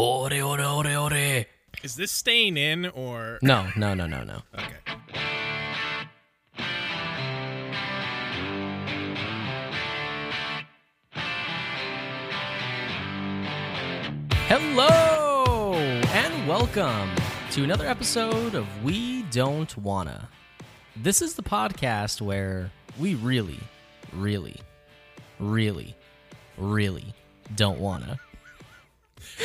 Ore, ore, ore, ore. Is this staying in or No, no, no, no, no. okay? Hello and welcome to another episode of We Don't Wanna. This is the podcast where we really, really, really, really don't wanna.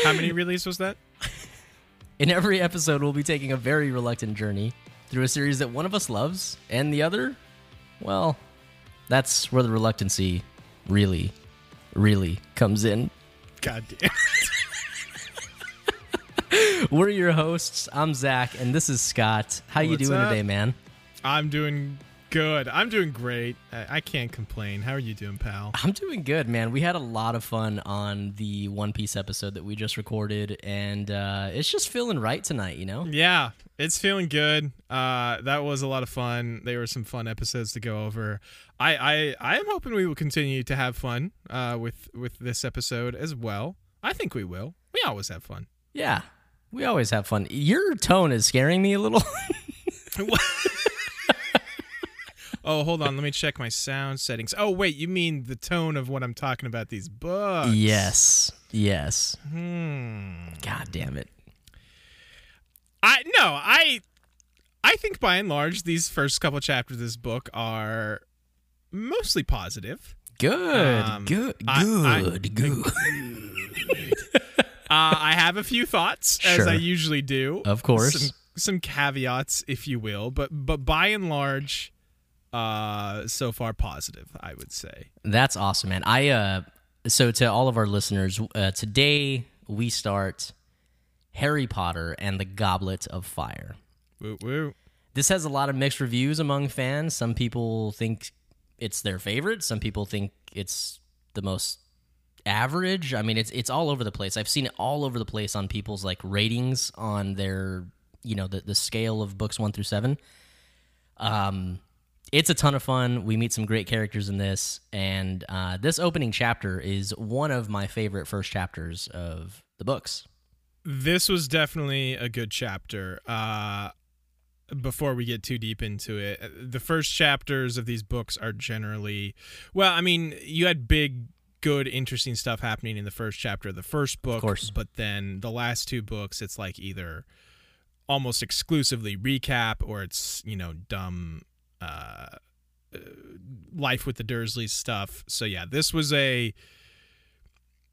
How many release was that? In every episode, we'll be taking a very reluctant journey through a series that one of us loves, and the other, well, that's where the reluctancy really, really comes in. God damn. We're your hosts. I'm Zach, and this is Scott. How you doing up? today, man? I'm doing good. I'm doing great. I, I can't complain. How are you doing, pal? I'm doing good, man. We had a lot of fun on the One Piece episode that we just recorded, and uh, it's just feeling right tonight, you know? Yeah, it's feeling good. Uh, that was a lot of fun. They were some fun episodes to go over. I I, I am hoping we will continue to have fun uh, with with this episode as well. I think we will. We always have fun. Yeah, we always have fun. Your tone is scaring me a little. Oh, hold on. Let me check my sound settings. Oh, wait. You mean the tone of what I'm talking about these books? yes, yes. Hmm. God damn it. I no. I I think by and large these first couple chapters of this book are mostly positive. Good, Um, good, I- I- good, good. Uh, I have a few thoughts, as I usually do. Of course. Some, some caveats, if you will, but but by and large, uh, so far positive, I would say. That's awesome, man. I uh so to all of our listeners, uh, today we start Harry Potter and the Goblet of Fire. Woo woo. This has a lot of mixed reviews among fans. Some people think it's their favorite. Some people think it's the most average. I mean, it's it's all over the place. I've seen it all over the place on people's like ratings on their you know the the scale of books one through seven. Um, it's a ton of fun. We meet some great characters in this, and uh, this opening chapter is one of my favorite first chapters of the books. This was definitely a good chapter. Uh, before we get too deep into it, the first chapters of these books are generally, well, I mean, you had big, good, interesting stuff happening in the first chapter of the first book, course. but then the last two books, it's like either almost exclusively recap or it's you know dumb uh, uh, life with the Dursleys stuff. So yeah, this was a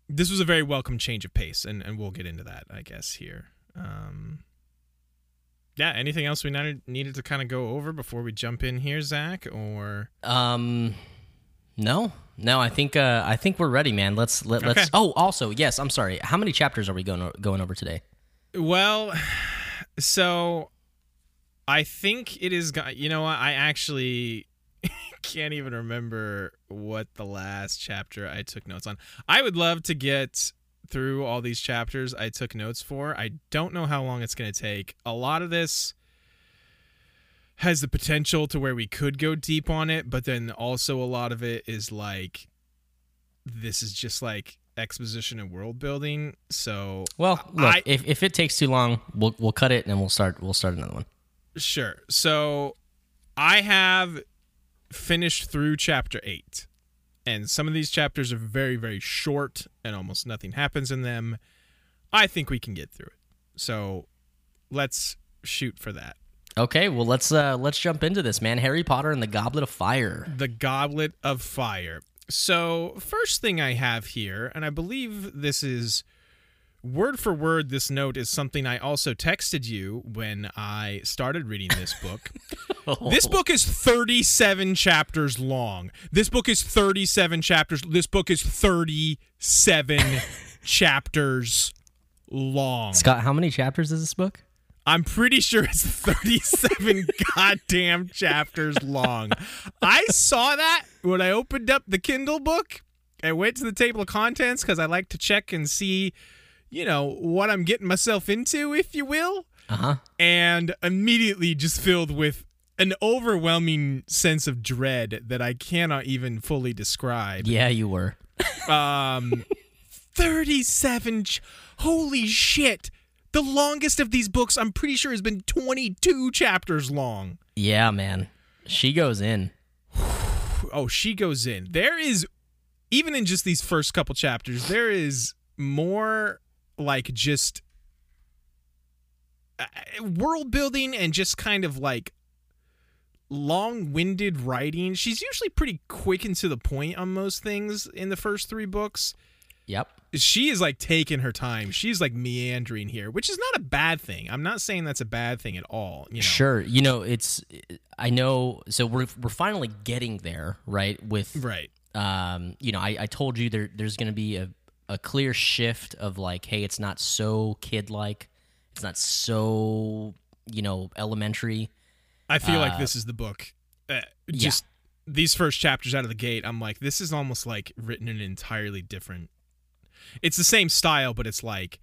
this was a very welcome change of pace, and, and we'll get into that, I guess, here. Um, yeah, anything else we needed, needed to kind of go over before we jump in here, Zach? Or Um, no, no. I think uh, I think we're ready, man. Let's let, let's. Okay. Oh, also, yes. I'm sorry. How many chapters are we going going over today? well, so I think it is. You know what? I actually can't even remember what the last chapter I took notes on. I would love to get through all these chapters I took notes for. I don't know how long it's going to take. A lot of this has the potential to where we could go deep on it, but then also a lot of it is like this is just like exposition and world building. So Well, look. I- if, if it takes too long, we'll we'll cut it and we'll start we'll start another one. Sure. So I have finished through chapter eight. And some of these chapters are very, very short and almost nothing happens in them. I think we can get through it. So let's shoot for that. Okay. Well, let's uh let's jump into this, man. Harry Potter and the Goblet of Fire. The Goblet of Fire. So, first thing I have here, and I believe this is word for word, this note is something I also texted you when I started reading this book. Oh. This book is 37 chapters long. This book is 37 chapters. This book is 37 chapters long. Scott, how many chapters is this book? I'm pretty sure it's 37 goddamn chapters long. I saw that when I opened up the Kindle book. I went to the table of contents because I like to check and see, you know, what I'm getting myself into, if you will. Uh huh. and immediately just filled with an overwhelming sense of dread that I cannot even fully describe. Yeah, you were. Um, 37 ch- holy shit the longest of these books i'm pretty sure has been 22 chapters long Yeah, man. She goes in. oh she goes in there is even in just these first couple chapters there is more like just uh, world building and just kind of like long-winded writing she's usually pretty quick and to the point on most things in the first three books Yep. she is like taking her time. She's like meandering here, which is not a bad thing. I'm not saying that's a bad thing at all. You know, Sure. You know, it's I know so we're we're finally getting there, right? With right? um, you know, I, I told you there there's gonna be a, a clear shift of like, hey, it's not so kid like, it's not so, you know, elementary. I feel like this is the book. Uh, yeah. just these first chapters out of the gate, I'm like, this is almost like written in an entirely different. It's the same style, but it's like,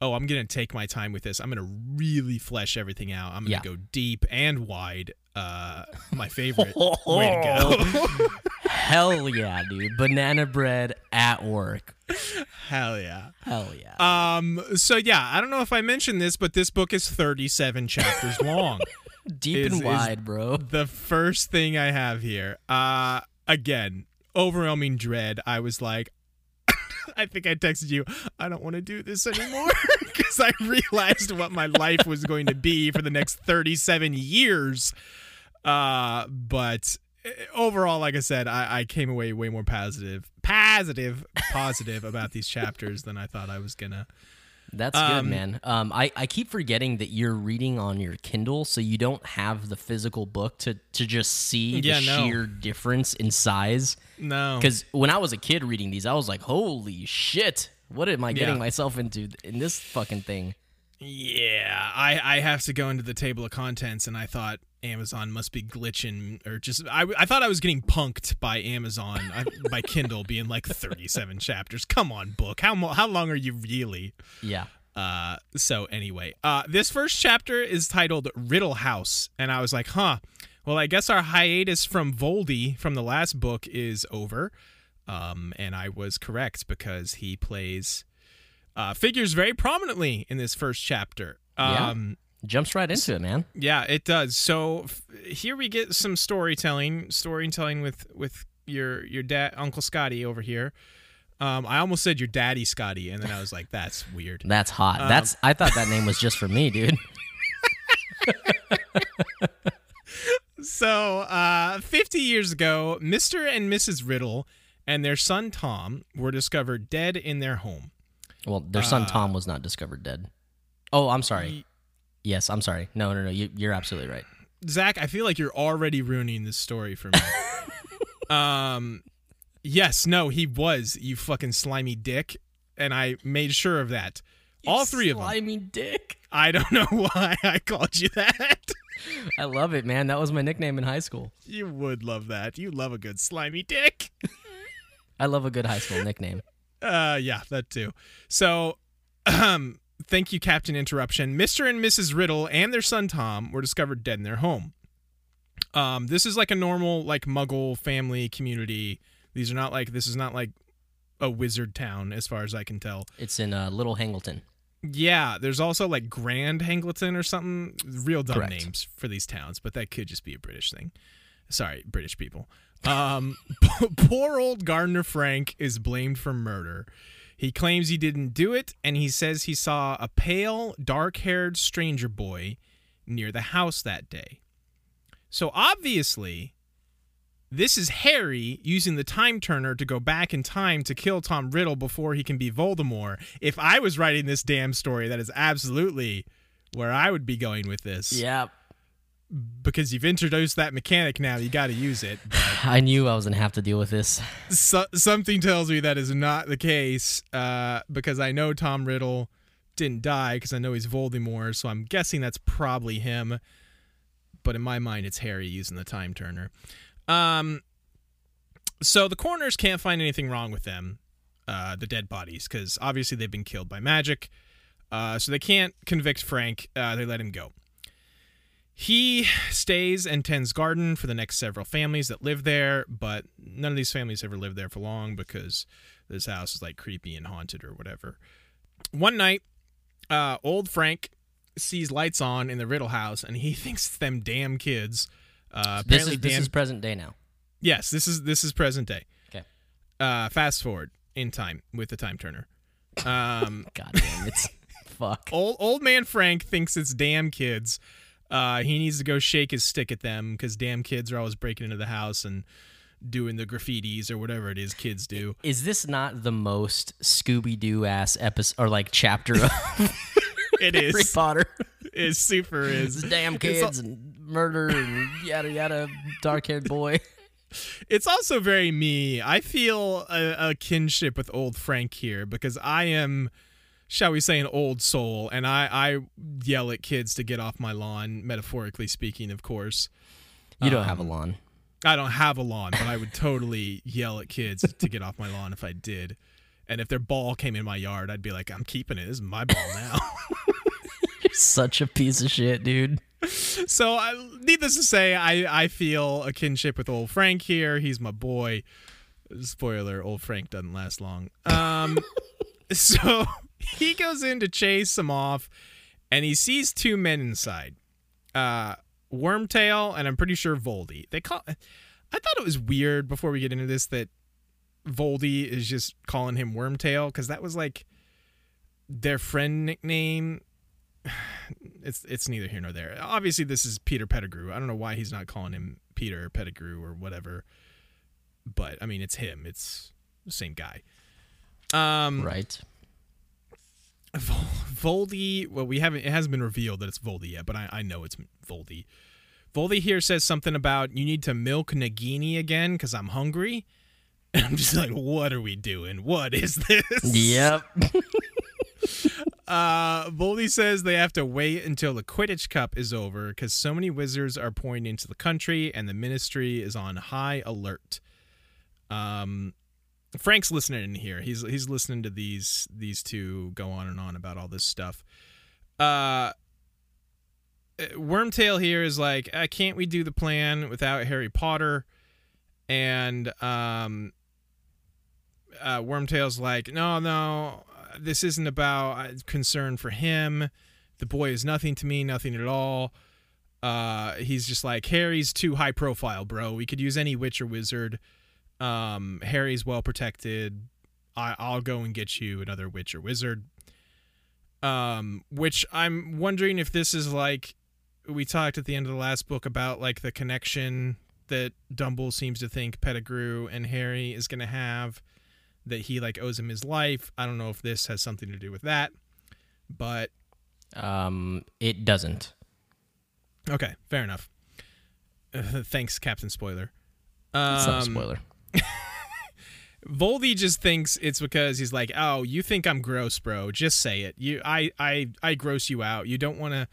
oh, I'm gonna take my time with this. I'm gonna really flesh everything out. I'm gonna Yeah. go deep and wide. Uh, my favorite way to go. Hell yeah, dude. Banana bread at work. Hell yeah. Hell yeah. Um. So yeah, I don't know if I mentioned this, but this book is 37 chapters long. Deep is- and wide, bro. the first thing I have here, uh, again, overwhelming dread. I was like, I think I texted you, I don't want to do this anymore because I realized what my life was going to be for the next 37 years. Uh, but uh, overall, like I said, I, I came away way more positive, positive, positive about these chapters than I thought I was gonna. That's Um, good, man. Um, I, I keep forgetting that you're reading on your Kindle, so you don't have the physical book to, to just see the Yeah, no. sheer difference in size. No, Because when I was a kid reading these, I was like, holy shit, what am I getting Yeah. myself into in this fucking thing? Yeah, I, I have to go into the table of contents, and I thought Amazon must be glitching, or just I, I thought I was getting punked by Amazon I, by Kindle being like thirty seven chapters. Come on, book. How how long are you really? Yeah. Uh, so anyway, uh, this first chapter is titled Riddle House, and I was like, huh. Well, I guess our hiatus from Voldy from the last book is over. Um, and I was correct because he plays uh, figures very prominently in this first chapter. Yeah. Um, Jumps right into it, man. yeah, it does. So f- here we get some storytelling, storytelling with with your your dad, Uncle Scotty over here. Um, I almost said your daddy Scotty, and then I was like, that's weird. That's hot. Um, That's I thought that name was just for me, dude. So, uh, 50 years ago, Mr. and Mrs. Riddle and their son Tom were discovered dead in their home. Well, their Uh, son Tom was not discovered dead. Oh, I'm sorry. Yes, I'm sorry. No, no, no. You, you're absolutely right. Zach, I feel like you're already ruining this story for me. um, yes, no, he was, you fucking slimy dick. And I made sure of that. All three of them. Slimy dick. I don't know why I called you that. I love it, man. That was my nickname in high school. you would love that. You love a good slimy dick. I love a good high school nickname. Uh, yeah, that too. So, um, thank you, Captain Interruption. Mr. and Mrs. Riddle and their son Tom were discovered dead in their home. Um, this is like a normal, like Muggle family community. These are not like this is not like a wizard town, as far as I can tell. It's in uh, Little Hangleton. Yeah, there's also like Grand Hangleton or something. Real dumb Correct. names for these towns, but that could just be a British thing. Sorry, British people. Um, poor old Gardner Frank is blamed for murder. He claims he didn't do it, and he says he saw a pale, dark haired stranger boy near the house that day. So obviously, this is Harry using the time turner to go back in time to kill Tom Riddle before he can be Voldemort. If I was writing this damn story, that is absolutely where I would be going with this. Yeah. Because you've introduced that mechanic now, you got to use it. I knew I was going to have to deal with this. so- something tells me that is not the case uh, because I know Tom Riddle didn't die because I know he's Voldemort, so I'm guessing that's probably him. But in my mind, it's Harry using the time turner. Um, so the coroners can't find anything wrong with them, uh, the dead bodies, because obviously they've been killed by magic. Uh, so they can't convict Frank. Uh, they let him go. He stays and tends garden for the next several families that live there, but none of these families ever live there for long because this house is like creepy and haunted or whatever. One night, uh, old Frank sees lights on in the Riddle house, and he thinks it's them damn kids. Uh, This apparently is this damn- is present day now. yes, this is this is present day. Okay. Uh, fast forward in time with the time turner. Um, God damn, it's fuck. old old man Frank thinks it's damn kids. Uh, he needs to go shake his stick at them because damn kids are always breaking into the house and doing the graffitis or whatever it is kids do. Is this not the most Scooby Doo ass episode or like chapter of it is Harry is. Potter? It super is. It's damn kids and murder and yada yada, dark haired boy. It's also very me. I feel a, a kinship with old Frank here because I am, shall we say, an old soul, and I, I yell at kids to get off my lawn, metaphorically speaking, of course. You don't have Um, a lawn. I don't have a lawn, but I would totally yell at kids to get off my lawn if I did. And if their ball came in my yard, I'd be like, I'm keeping it. This is my ball now. You're such a piece of shit, dude. so, I, needless to say, I, I feel a kinship with old Frank here. He's my boy. Spoiler: Old Frank doesn't last long. Um, so he goes in to chase them off, and he sees two men inside. Uh, Wormtail and I'm pretty sure Voldy. They call. I thought it was weird before we get into this that Voldy is just calling him Wormtail because that was like their friend nickname. It's it's neither here nor there. Obviously, this is Peter Pettigrew. I don't know why he's not calling him Peter Pettigrew or whatever. But I mean, it's him. It's the same guy. Um, Right. Vol- Voldy. Well, we haven't. It hasn't been revealed that it's Voldy yet, but I, I know it's Voldy. Voldy here says something about you need to milk Nagini again because I'm hungry. And I'm just like, what are we doing? What is this? Yep. Uh, Voldy says they have to wait until the Quidditch Cup is over because so many wizards are pouring into the country and the ministry is on high alert. Um, Frank's listening in here. He's he's listening to these these two go on and on about all this stuff. Uh, Wormtail here is like, uh, can't we do the plan without Harry Potter? And um, uh, Wormtail's like, no, no, this isn't about uh, concern for him. The boy is nothing to me, nothing at all. Uh, he's just like Harry's too high profile, bro. We could use any witch or wizard. Um, Harry's well protected. I, I'll go and get you another witch or wizard. Um, which I'm wondering if this is like we talked at the end of the last book about like the connection that Dumble seems to think Pettigrew and Harry is gonna have that he like owes him his life. I don't know if this has something to do with that, but Um, it doesn't. okay, fair enough. Thanks, Captain Spoiler. It's not a Um, spoiler. Voldy just thinks it's because he's like, "Oh, you think I'm gross, bro? Just say it. You, I, I, I gross you out. You don't want to,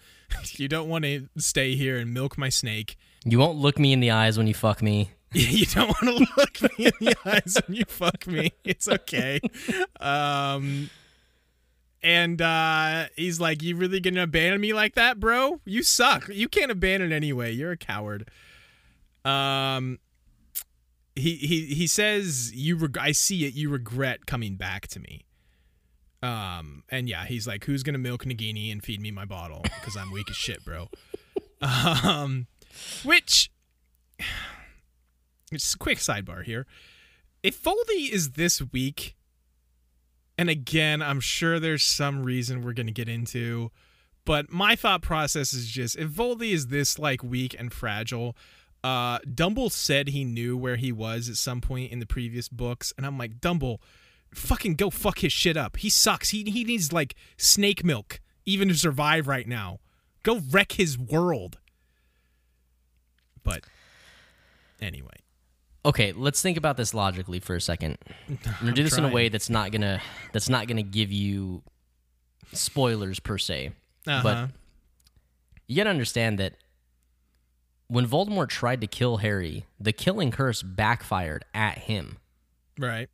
you don't want to stay here and milk my snake. You won't look me in the eyes when you fuck me. you don't want to look me in the eyes when you fuck me. It's okay. Um, and uh, he's like, "You really gonna abandon me like that, bro? You suck. You can't abandon anyway. You're a coward." Um, he he he says, "You, reg- I see it. You regret coming back to me." Um, and yeah, he's like, "Who's gonna milk Nagini and feed me my bottle? Because I'm weak as shit, bro." Um, which just a quick sidebar here. If Voldy is this weak, and again, I'm sure there's some reason we're going to get into, but my thought process is just if Voldy is this like weak and fragile, uh, Dumble said he knew where he was at some point in the previous books, and I'm like, Dumble, fucking go fuck his shit up. He sucks. He he needs like snake milk even to survive right now. Go wreck his world. But anyway. Okay, let's think about this logically for a second. I'm gonna do this in a way that's not gonna that's not gonna give you spoilers per se. Uh-huh. But you gotta understand that when Voldemort tried to kill Harry, the killing curse backfired at him, right.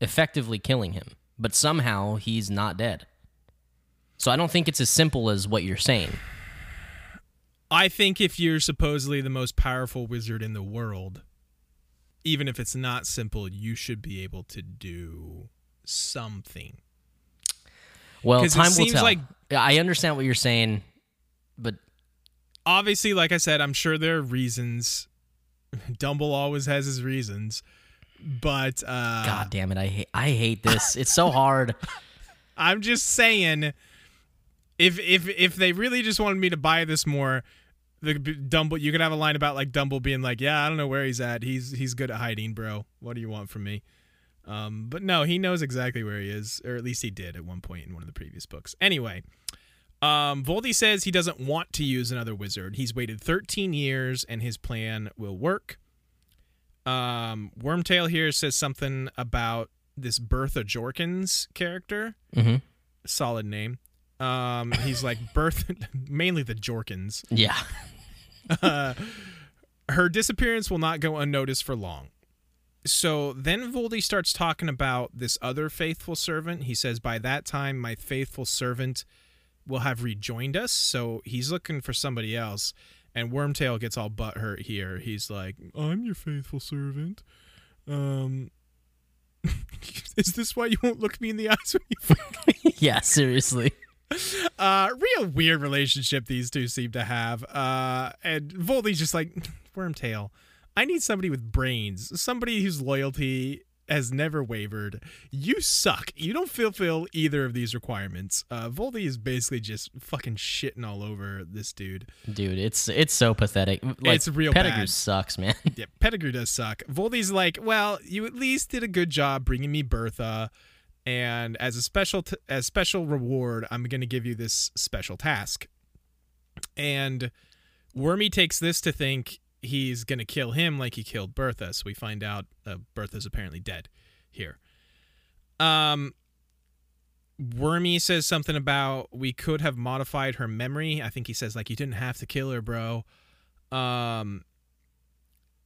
effectively killing him. But somehow he's not dead. So I don't think it's as simple as what you're saying. I think if you're supposedly the most powerful wizard in the world, even if it's not simple, you should be able to do something. Well, time will tell. like- I understand what you're saying, but Obviously, like I said, I'm sure there are reasons. Dumble always has his reasons, but uh, god damn it, I hate I hate this. It's so hard. I'm just saying, if if if they really just wanted me to buy this more, the Dumble, you could have a line about like Dumble being like, "Yeah, I don't know where he's at. He's he's good at hiding, bro. What do you want from me?" Um, but no, he knows exactly where he is, or at least he did at one point in one of the previous books. Anyway, um, Voldy says he doesn't want to use another wizard. He's waited 13 years, and his plan will work. Um, Wormtail here says something about this Bertha Jorkins character hmm solid name. Um, he's like Bertha, mainly the Jorkins. Yeah. Uh, her disappearance will not go unnoticed for long. So then Voldy starts talking about this other faithful servant. He says, By that time, my faithful servant will have rejoined us. So he's looking for somebody else. And Wormtail gets all butthurt here. He's like, I'm your faithful servant. Um, is this why you won't look me in the eyes when you yeah, seriously. uh real weird relationship these two seem to have uh and Voldy's just like wormtail i need somebody with brains somebody whose loyalty has never wavered you suck you don't fulfill either of these requirements uh Voldy is basically just fucking shitting all over this dude Dude, it's it's so pathetic. Like, It's real Pettigrew bad. sucks, man. yeah Pettigrew does suck Voldy's like well you at least did a good job bringing me bertha and as a special t- as special reward i'm going to give you this special task and wormy takes this to think he's going to kill him like he killed bertha so we find out uh, bertha's apparently dead here um wormy says something about we could have modified her memory i think he says like you didn't have to kill her bro um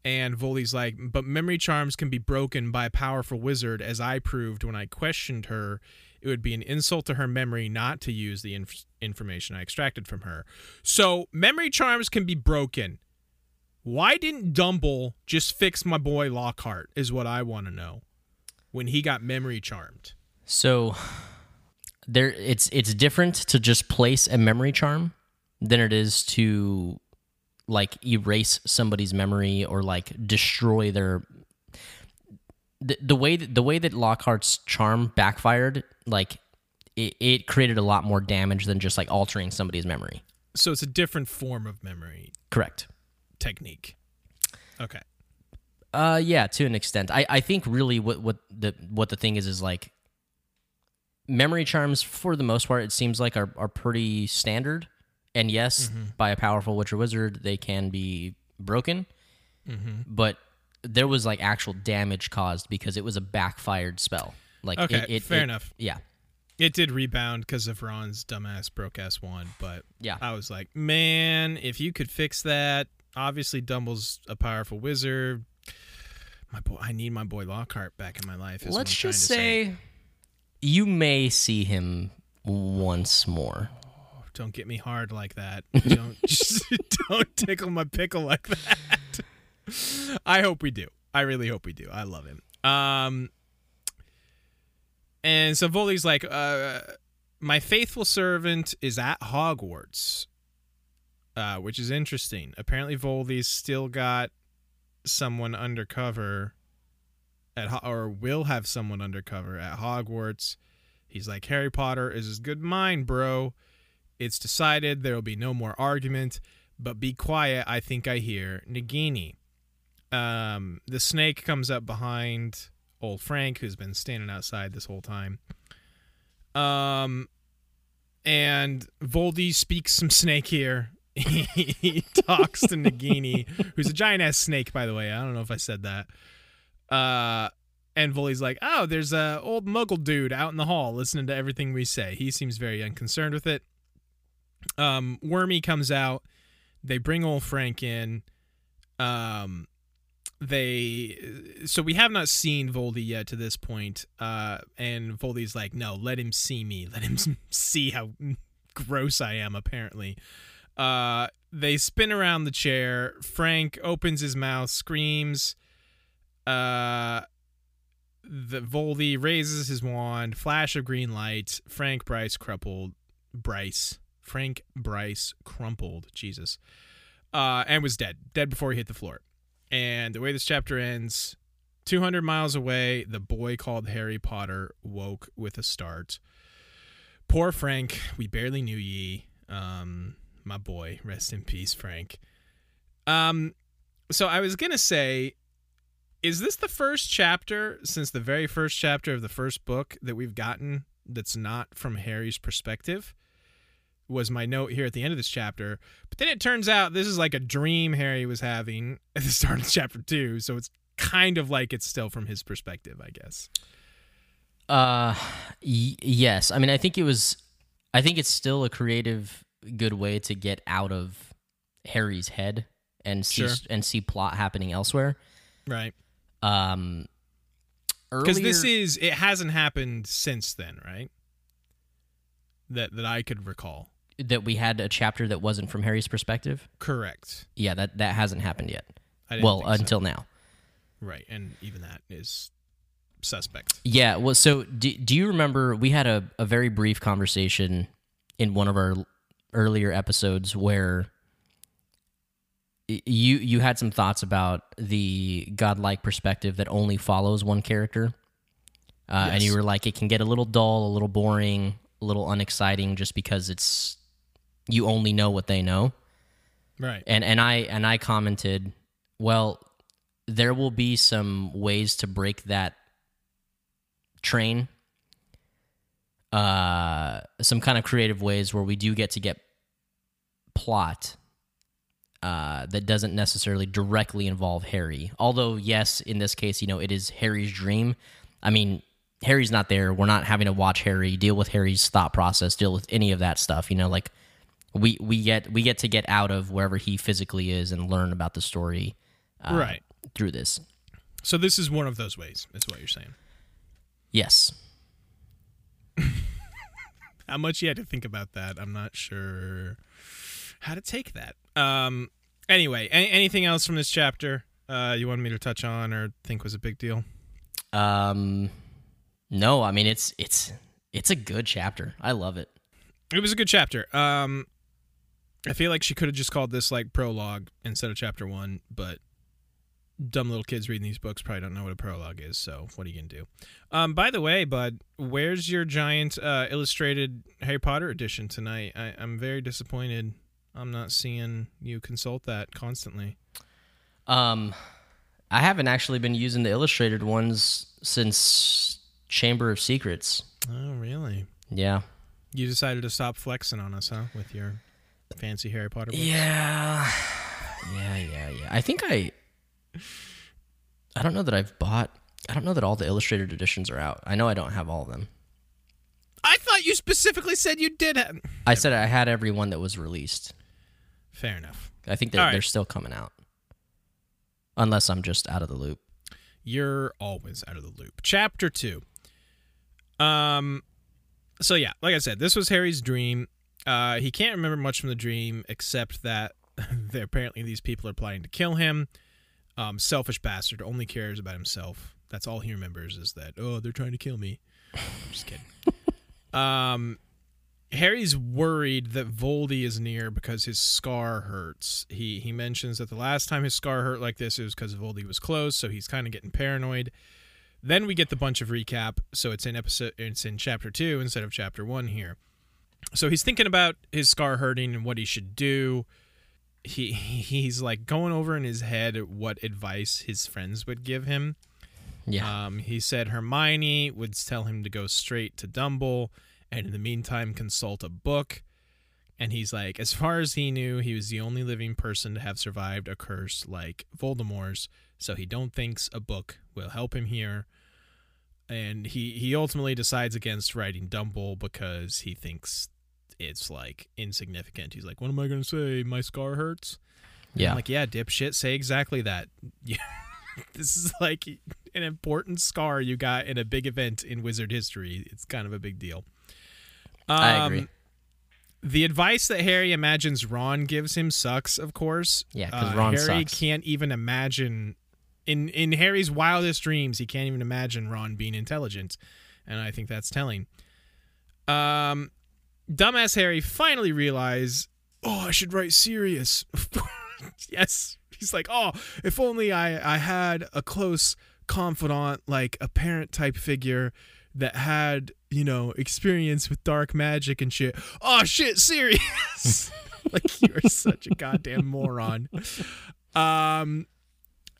and Voldy's like, but memory charms can be broken by a powerful wizard, as I proved when I questioned her. It would be an insult to her memory not to use the inf- information I extracted from her. So, memory charms can be broken. Why didn't Dumble just fix my boy Lockhart, is what I want to know, when he got memory charmed. So there it's it's different to just place a memory charm than it is to like erase somebody's memory or like destroy their the, the way that the way that Lockhart's charm backfired like it, it created a lot more damage than just like altering somebody's memory. So, it's a different form of memory Correct. Technique. Okay. Uh, yeah, to an extent. I, I think really what, what the what the thing is is like memory charms for the most part it seems like are, are pretty standard. And yes, by a powerful witch or wizard they can be broken. But there was like actual damage caused because it was a backfired spell. Like Okay, it, it, fair it- enough. Yeah. It did rebound because of Ron's dumbass broke ass one, but Yeah. I was like, man, if you could fix that, obviously Dumble's a powerful wizard. My boy, I need my boy Lockhart back in my life. is Let's just to say you may see him once more. don't get me hard like that. Don't just don't tickle my pickle like that. I hope we do. I really hope we do. I love him. Um, and so Voldy's like, uh, my faithful servant is at Hogwarts, uh, which is interesting. Apparently, Voldy's still got someone undercover at Ho- or will have someone undercover at Hogwarts. He's like, Harry Potter is as good mine, bro. It's decided there will be no more argument, but be quiet. I think I hear Nagini. Um, the snake comes up behind old Frank, who's been standing outside this whole time. Um, and Voldy speaks some snake here. he talks to Nagini, who's a giant ass snake, by the way. I don't know if I said that. Uh, and Voldy's like, "Oh, there's a old Muggle dude out in the hall listening to everything we say. He seems very unconcerned with it." Um, Wormy comes out. They bring old Frank in. Um, they so we have not seen Voldy yet to this point. Uh, and Voldy's like, "No, let him see me. Let him see how gross I am." Apparently, uh, they spin around the chair. Frank opens his mouth, screams. uh, the Voldy raises his wand, flash of green light. Frank Bryce crumpled. Bryce. Frank Bryce crumpled. Jesus. Uh, and was dead. Dead before he hit the floor. And the way this chapter ends, 200 miles away, the boy called Harry Potter woke with a start. Poor Frank, we barely knew ye. Um, my boy, rest in peace, Frank. Um, so I was gonna say, is this the first chapter since the very first chapter of the first book that we've gotten that's not from Harry's perspective? Was my note here at the end of this chapter, but then it turns out this is like a dream Harry was having at the start of chapter two, so it's kind of like it's still from his perspective, I guess. Uh, y- yes. I mean, I think it was. I think it's still a creative, good way to get out of Harry's head and see Sure. and see plot happening elsewhere. Right. Um, Because this is it hasn't happened since then, right? That that I could recall. that we had a chapter that wasn't from Harry's perspective. Correct. Yeah, that that hasn't happened yet. Well, think so. until now. right, and even that is suspect. Yeah. Well, so do, do you remember we had a, a very brief conversation in one of our earlier episodes where you you had some thoughts about the godlike perspective that only follows one character, uh, and you were like, it can get a little dull, a little boring, a little unexciting, just because it's you only know what they know. Right. and and I and I commented, well, there will be some ways to break that train. Uh, some kind of creative ways where we do get to get plot uh, that doesn't necessarily directly involve Harry. Although, yes, in this case, you know, it is Harry's dream. I mean, Harry's not there. We're not having to watch Harry deal with Harry's thought process, deal with any of that stuff. You know, like we we get we get to get out of wherever he physically is and learn about the story uh, right. through this. So this is one of those ways. Is what you're saying. Yes. How much you had to think about that? I'm not sure how to take that. Um. Anyway, a- anything else from this chapter uh, you wanted me to touch on or think was a big deal? Um no, I mean it's it's it's a good chapter. I love it. It was a good chapter. Um, I feel like she could have just called this like prologue instead of chapter one, but dumb little kids reading these books probably don't know what a prologue is. So what are you gonna do? Um, by the way, bud, where's your giant uh, illustrated Harry Potter edition tonight? I, I'm very disappointed. I'm not seeing you consult that constantly. Um I haven't actually been using the illustrated ones since Chamber of Secrets. Oh, really? Yeah. You decided to stop flexing on us, huh? With your fancy Harry Potter books? Yeah. Yeah, yeah, yeah. I think I I don't know that I've bought I don't know that all the illustrated editions are out. I know I don't have all of them. I thought you specifically said you did have. I said I had every one that was released. Fair enough. I think they're, right. they're still coming out. Unless I'm just out of the loop. You're always out of the loop. Chapter two. Um, so yeah, like I said, this was Harry's dream. Uh, he can't remember much from the dream except that that apparently these people are planning to kill him. Um, selfish bastard only cares about himself. That's all he remembers is that oh they're trying to kill me. I'm just kidding. um, Harry's worried that Voldy is near because his scar hurts. He he mentions that the last time his scar hurt like this it was because Voldy was close, so he's kind of getting paranoid. Then we get the bunch of recap, so it's in episode it's in chapter 2 instead of chapter 1 here. So he's thinking about his scar hurting and what he should do. He he's like going over in his head what advice his friends would give him. Yeah. Um, he said Hermione would tell him to go straight to Dumble and in the meantime consult a book. And he's like, as far as he knew, he was the only living person to have survived a curse like Voldemort's, so he don't thinks a book will help him here. And he he ultimately decides against writing Dumble because he thinks it's like insignificant. He's like, what am I gonna say? My scar hurts. Yeah. I'm like, yeah, dipshit, say exactly that. Yeah. this is like an important scar you got in a big event in wizard history. It's kind of a big deal. Um, I agree. The advice that Harry imagines Ron gives him sucks, of course. Yeah, 'cause Uh, Ron Harry sucks. can't even imagine in in Harry's wildest dreams, he can't even imagine Ron being intelligent, and I think that's telling. Um, dumbass Harry finally realized, oh, I should write Sirius. yes, he's like, oh, if only I I had a close confidant, like a parent type figure that had you know experience with dark magic and shit. Oh shit, Sirius. like you're such a goddamn moron. Um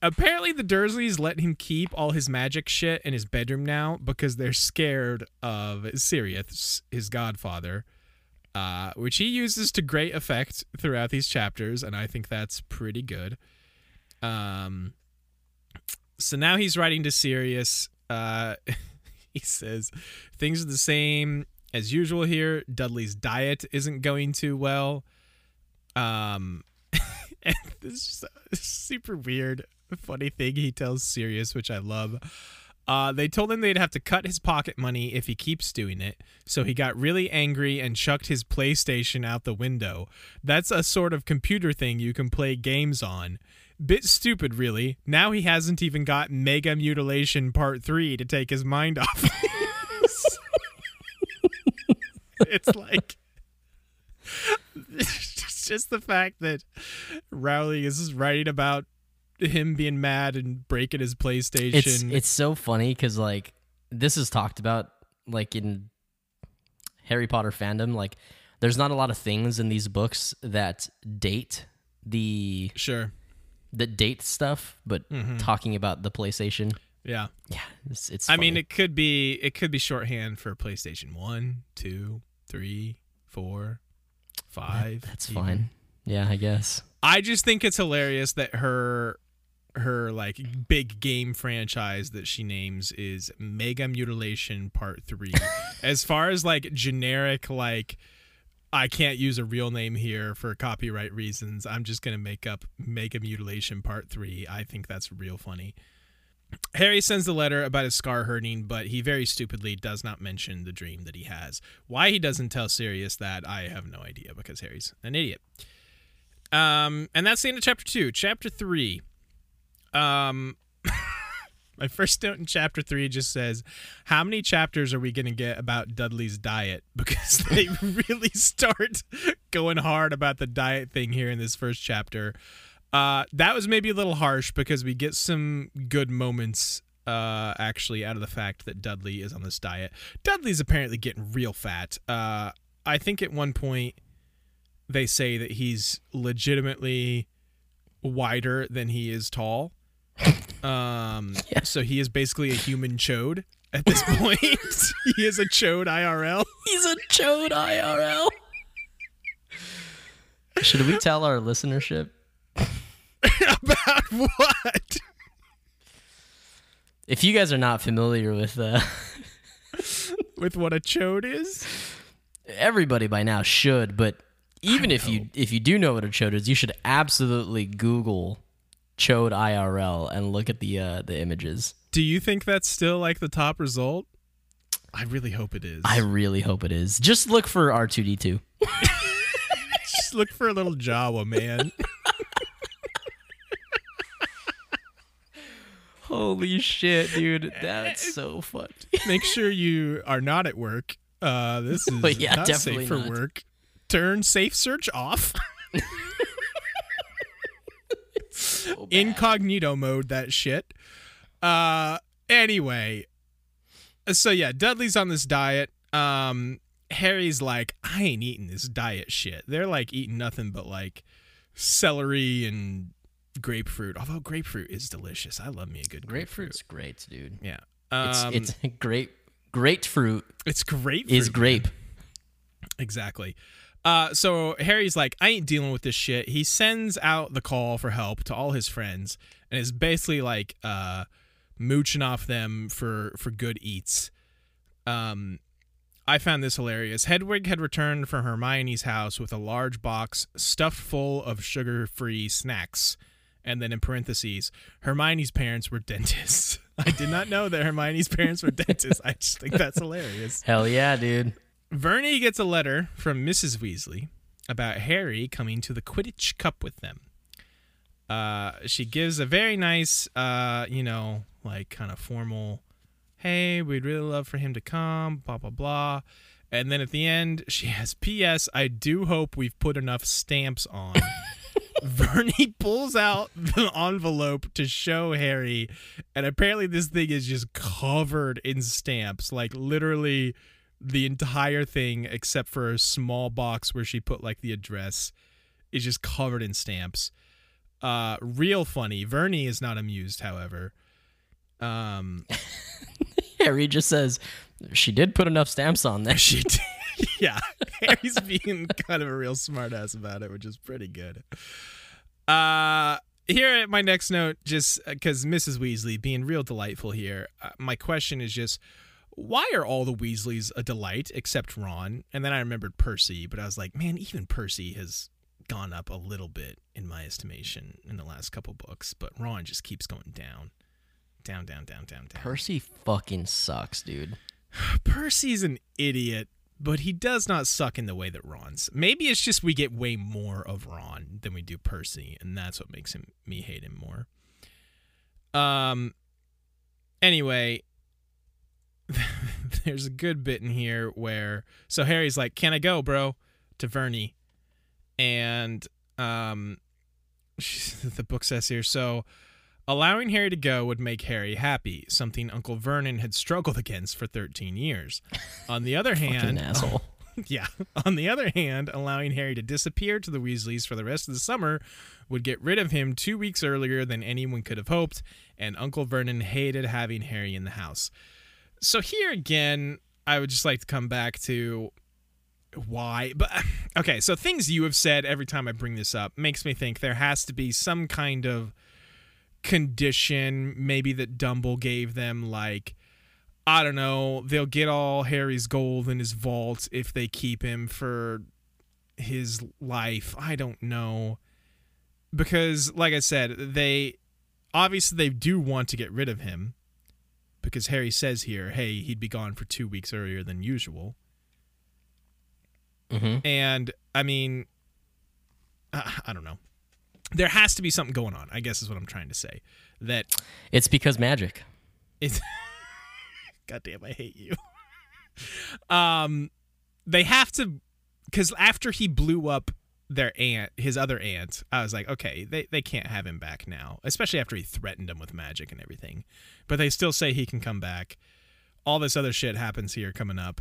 apparently the Dursleys let him keep all his magic shit in his bedroom now because they're scared of Sirius, his godfather. Uh, which he uses to great effect throughout these chapters, and I think that's pretty good. Um, so now he's writing to Sirius. Uh, he says things are the same as usual here. Dudley's diet isn't going too well. Um, and this is a super weird, funny thing he tells Sirius, which I love. Uh, they told him they'd have to cut his pocket money if he keeps doing it, so he got really angry and chucked his PlayStation out the window. That's a sort of computer thing you can play games on. Bit stupid, really. Now he hasn't even got Mega Mutilation Part 3 to take his mind off. it's like. It's just the fact that Rowling is writing about him being mad and breaking his PlayStation. It's it's so funny because like this is talked about like in Harry Potter fandom. Like, there's not a lot of things in these books that date the sure that date stuff, but Mhm. talking about the PlayStation, Yeah. yeah, it's. it's I mean, it could be it could be shorthand for PlayStation one, two, three, four, five. that's even. fine. Yeah, I guess. I just think it's hilarious that her her like big game franchise that she names is Mega Mutilation Part 3. as far as like generic like I can't use a real name here for copyright reasons. I'm just going to make up Mega Mutilation Part 3. I think that's real funny. Harry sends the letter about his scar hurting, but he very stupidly does not mention the dream that he has. Why he doesn't tell Sirius that, I have no idea because Harry's an idiot. Um, and that's the end of chapter two. Chapter three. Um, my first note in chapter three just says, "How many chapters are we going to get about Dudley's diet?" Because they really start going hard about the diet thing here in this first chapter. Uh, that was maybe a little harsh because we get some good moments. Uh, actually, out of the fact that Dudley is on this diet, Dudley's apparently getting real fat. Uh, I think at one point they say that he's legitimately wider than he is tall. Um, Yeah. so he is basically a human chode at this point. he is a chode IRL. He's a chode IRL. Should we tell our listenership? About what? If you guys are not familiar with uh, With what a chode is? everybody by now should, but even if you if you do know what a chode is, you should absolutely Google chode IRL and look at the uh, the images. Do you think that's still like the top result? I really hope it is. I really hope it is. Just look for R two D two. just look for a little Jawa, man. Holy shit, dude! That's so fucked. Make sure you are not at work. Uh, this is yeah, not safe for not. work. Turn safe search off. So. Incognito mode that shit. Uh, anyway, so yeah, Dudley's on this diet. Um, Harry's like, I ain't eating this diet shit. They're like eating nothing but like celery and grapefruit. Although grapefruit is delicious. I love me a good grapefruit. Grapefruit's great, dude. Yeah. It's Um, it's great. Grapefruit it's grapefruit. is grape. Exactly. Uh, so Harry's like, I ain't dealing with this shit. He sends out the call for help to all his friends, and is basically like uh, mooching off them for for good eats. Um, I found this hilarious. Hedwig had returned from Hermione's house with a large box stuffed full of sugar-free snacks. And then in parentheses, Hermione's parents were dentists. I did not know that Hermione's parents were dentists. I just think that's hilarious. Hell yeah, dude. Vernie gets a letter from Mrs. Weasley about Harry coming to the Quidditch Cup with them. Uh, she gives a very nice, uh, you know, like kind of formal, hey, we'd really love for him to come, blah, blah, blah. And then at the end, she has, P.S. I do hope we've put enough stamps on. Vernie pulls out the envelope to show Harry, and apparently this thing is just covered in stamps, like literally the entire thing, except for a small box where she put like the address, is just covered in stamps. Uh, real funny. Vernie is not amused, however. Um, Harry just says she did put enough stamps on there. she, did, yeah, Harry's being kind of a real smartass about it, which is pretty good. Uh, here at my next note, just because Mrs. Weasley being real delightful here, uh, my question is just why are all the Weasleys a delight except Ron? And then I remembered Percy, but I was like, man, even Percy has gone up a little bit in my estimation in the last couple books, but Ron just keeps going down. Down, down, down, down, down. Percy fucking sucks, dude. Percy's an idiot, but he does not suck in the way that Ron's. Maybe it's just we get way more of Ron than we do Percy, and that's what makes him me hate him more. Um anyway, there's a good bit in here where so Harry's like, "Can I go, bro?" to Vernie. And um the book says here, so Allowing Harry to go would make Harry happy, something Uncle Vernon had struggled against for 13 years. On the other hand, asshole. yeah. On the other hand, allowing Harry to disappear to the Weasleys for the rest of the summer would get rid of him two weeks earlier than anyone could have hoped, and Uncle Vernon hated having Harry in the house. So here again, I would just like to come back to why but okay so things you have said every time i bring this up makes me think there has to be some kind of condition maybe that Dumble gave them like I don't know, they'll get all Harry's gold in his vault if they keep him for his life. I don't know. Because like I said, they obviously they do want to get rid of him because Harry says here, "Hey, he'd be gone for 2 weeks earlier than usual." Mm-hmm. And I mean I don't know there has to be something going on. I guess is what I'm trying to say. That it's because magic. It's God damn, I hate you. um, they have to because after he blew up their aunt, his other aunt, I was like, okay, they they can't have him back now, especially after he threatened them with magic and everything. But they still say he can come back. All this other shit happens here coming up.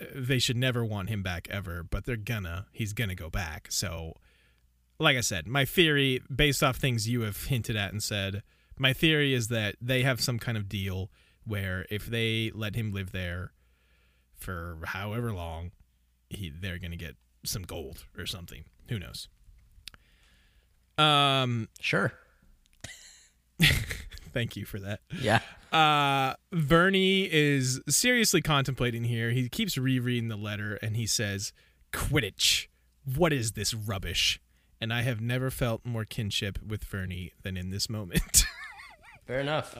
Uh, they should never want him back ever, but they're gonna. He's gonna go back. So like I said, my theory, based off things you have hinted at and said, my theory is that they have some kind of deal where if they let him live there for however long, he they're gonna get some gold or something. Who knows? Um, sure. thank you for that. Yeah. Uh, Vernie is seriously contemplating here. He keeps rereading the letter and he says, "Quidditch. What is this rubbish?" and I have never felt more kinship with Vernie than in this moment. Fair enough.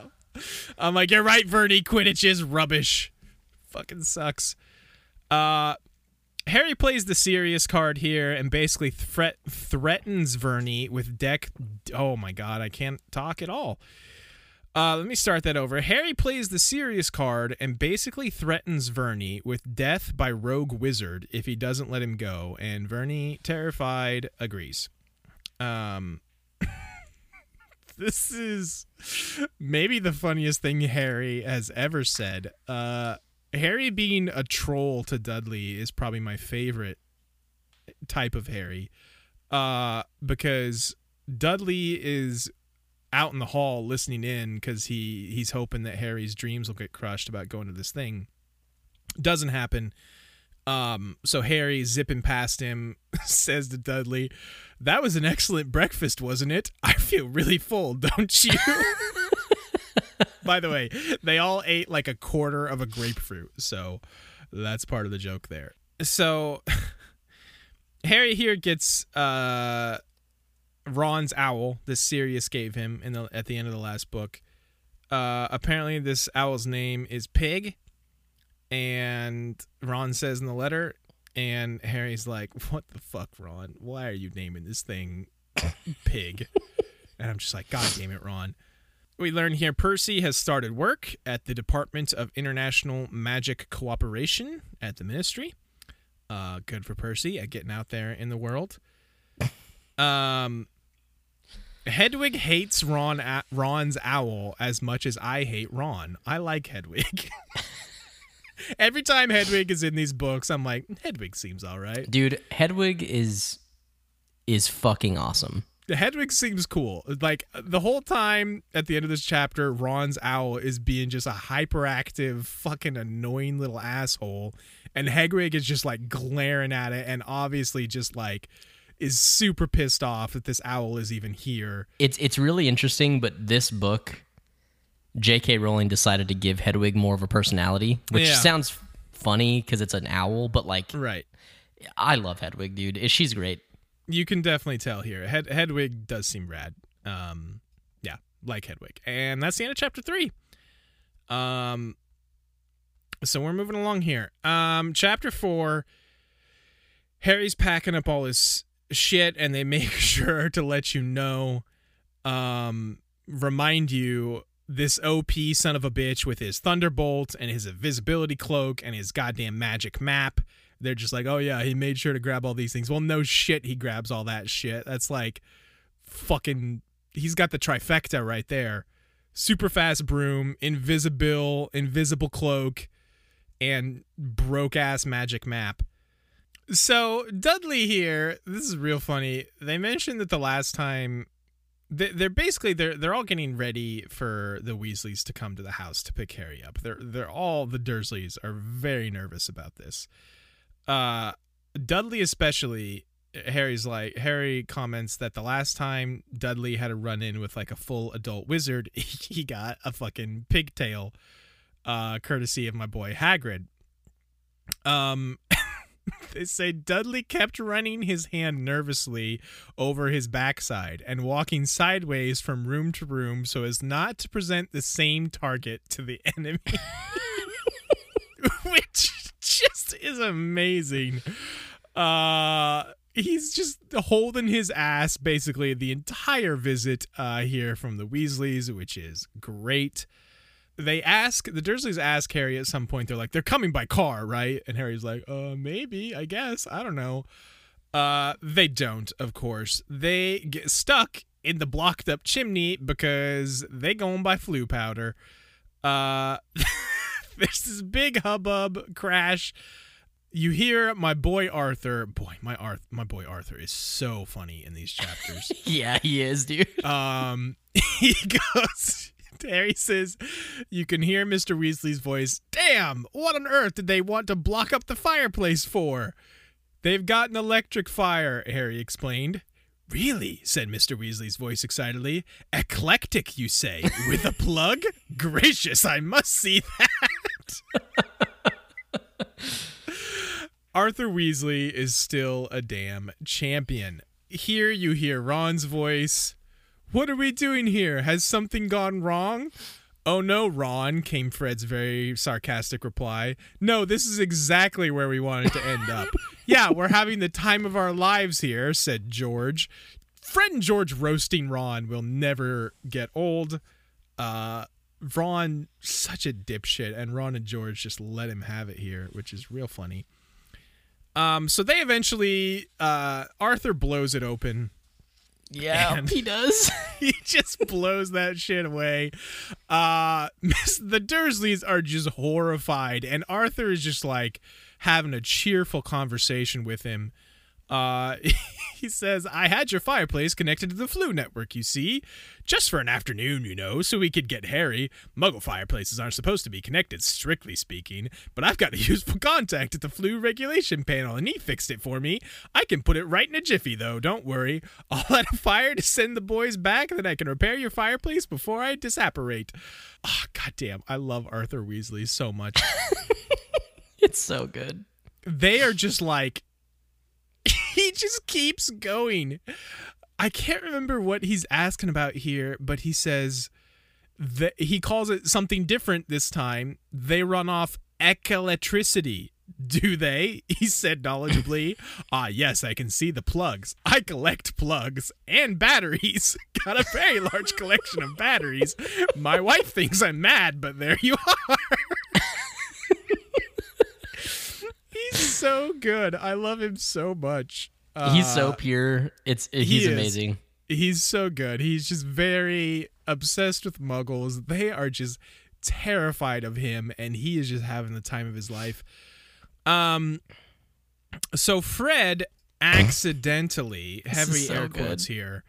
I'm like, you're right, Vernie. Quidditch is rubbish. Fucking sucks. Uh, Harry plays the serious card here and basically threat threatens Vernie with deck. Oh my god, I can't talk at all. Uh, let me start that over. Harry plays the serious card and basically threatens Vernie with death by Rogue Wizard if he doesn't let him go, and Vernie, terrified, agrees. Um, this is maybe the funniest thing Harry has ever said. Uh, Harry being a troll to Dudley is probably my favorite type of Harry, uh, because Dudley is out in the hall listening in because he he's hoping that Harry's dreams will get crushed about going to this thing. Doesn't happen. Um, so Harry zipping past him says to Dudley, "That was an excellent breakfast, wasn't it? I feel really full, don't you?" By the way, they all ate like a quarter of a grapefruit, so that's part of the joke there. So Harry here gets uh Ron's owl this Sirius gave him in the at the end of the last book. Uh, apparently, this owl's name is Pig, and Ron says in the letter, and Harry's like, "What the fuck, Ron? Why are you naming this thing Pig?" And I'm just like, God damn it, Ron. We learn here Percy has started work at the Department of International Magic Cooperation at the Ministry. Uh, good for Percy at getting out there in the world. Um, Hedwig hates Ron a- Ron's owl as much as I hate Ron. I like Hedwig. Every time Hedwig is in these books, I'm like, Hedwig seems all right. Dude, Hedwig is is fucking awesome. The Hedwig seems cool. Like uh, the whole time at the end of this chapter, Ron's owl is being just a hyperactive, fucking annoying little asshole, and Hedwig is just like glaring at it, and obviously just like is super pissed off that this owl is even here. It's it's really interesting, but this book, J.K. Rowling decided to give Hedwig more of a personality, which Yeah. sounds funny because it's an owl, but like Right. I love Hedwig, dude. She's great. You can definitely tell here. Hed- Hedwig does seem rad. Um, yeah, like Hedwig, and that's the end of chapter three. Um, so we're moving along here. Um, chapter four. Harry's packing up all his shit, and they make sure to let you know, um, remind you this OP son of a bitch with his thunderbolt and his invisibility cloak and his goddamn magic map. They're just like, oh yeah, he made sure to grab all these things. Well, no shit, he grabs all that shit. That's like fucking. He's got the trifecta right there. Super fast broom, invisible, invisible cloak, and broke ass magic map. So Dudley here, this is real funny. They mentioned that the last time they- they're basically they're they're all getting ready for the Weasleys to come to the house to pick Harry up. They're they're all the Dursleys are very nervous about this. Uh, Dudley especially. Harry's like Harry comments that the last time Dudley had a run in with like a full adult wizard, he got a fucking pigtail, uh, courtesy of my boy Hagrid. Um, they say Dudley kept running his hand nervously over his backside and walking sideways from room to room so as not to present the same target to the enemy. Which just is amazing. Uh he's just holding his ass basically the entire visit uh here from the Weasleys, which is great they ask the Dursleys ask Harry at some point. They're like, they're coming by car, right? And Harry's like, uh, maybe, I guess, I don't know. Uh, they don't, of course. They get stuck in the blocked up chimney because they going by Floo powder. Uh, there's this big hubbub crash. You hear my boy Arthur. Boy, my Arth, my boy Arthur is so funny in these chapters. Yeah, he is, dude. Um, he goes. Harry says, "You can hear Mr. Weasley's voice. Damn! What on earth did they want to block up the fireplace for? They've got an electric fire." Harry explained. Really? said Mr. Weasley's voice excitedly. Eclectic, you say? With a plug? Gracious, I must see that. Arthur Weasley is still a damn champion. Here you hear Ron's voice. What are we doing here? Has something gone wrong? Oh no, Ron, came Fred's very sarcastic reply. No, this is exactly where we wanted to end up. yeah, we're having the time of our lives here, said George. Fred and George roasting Ron will never get old. Uh, Ron, such a dipshit, and Ron and George just let him have it here, which is real funny. Um, so they eventually, uh, Arthur blows it open. Yeah, he does. he just blows that shit away. Uh, the Dursleys are just horrified, and Arthur is just like having a cheerful conversation with him. Uh, he says, I had your fireplace connected to the Floo network, you see. Just for an afternoon, you know, so we could get Harry. Muggle fireplaces aren't supposed to be connected, strictly speaking, but I've got a useful contact at the Floo regulation panel, and he fixed it for me. I can put it right in a jiffy, though, don't worry. I'll light a fire to send the boys back, then I can repair your fireplace before I disapparate. Ah, goddamn, I love Arthur Weasley so much. it's so good. they are just like he just keeps going. I can't remember what he's asking about here, but he says that he calls it something different this time. They run off electricity. Do they? He said knowledgeably. Ah, yes, I can see the plugs. I collect plugs and batteries. Got a very large collection of batteries. My wife thinks I'm mad, but there you are. He's so good. I love him so much. He's so Uh, pure. It's he he's is. amazing. he's so good. He's just very obsessed with muggles. They are just terrified of him and he is just having the time of his life. Um so Fred accidentally heavy so air good. quotes here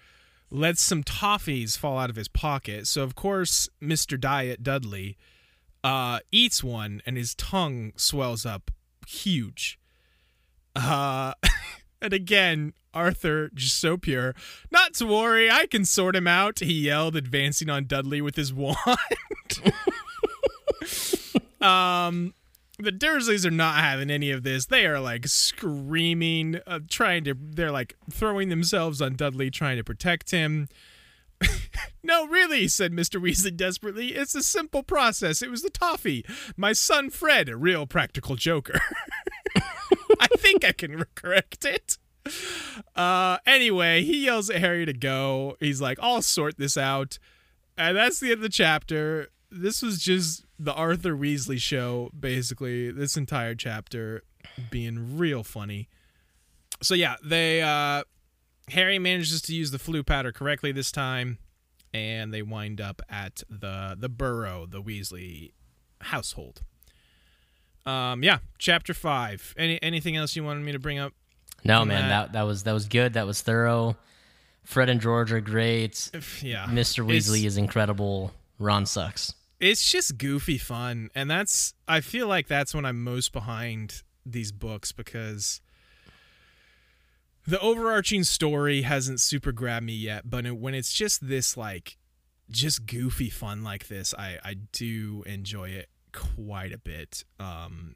lets some toffees fall out of his pocket. So of course Mr. Diet Dudley uh eats one and his tongue swells up huge. Uh And again, Arthur, just so pure. Not to worry, I can sort him out, he yelled, advancing on Dudley with his wand. um, the Dursleys are not having any of this. They are like screaming, uh, trying to, they're like throwing themselves on Dudley, trying to protect him. no, really, said Mr. Weasley desperately. It's a simple process. It was the toffee. My son Fred, a real practical joker. I think I can correct it. Uh, anyway, he yells at Harry to go. He's like, I'll sort this out. And that's the end of the chapter. This was just the Arthur Weasley show, basically, this entire chapter being real funny. So yeah, they uh Harry manages to use the Floo powder correctly this time, and they wind up at the the burrow, the Weasley household. Um, yeah, chapter five. Any anything else you wanted me to bring up? No, man, that- that that was that was good. That was thorough. Fred and George are great. Yeah, Mr. Weasley is incredible. Ron sucks. it's just goofy fun and that's i feel like that's when i'm most behind these books because the overarching story hasn't super grabbed me yet but when it's just this like just goofy fun like this i i do enjoy it quite a bit. Um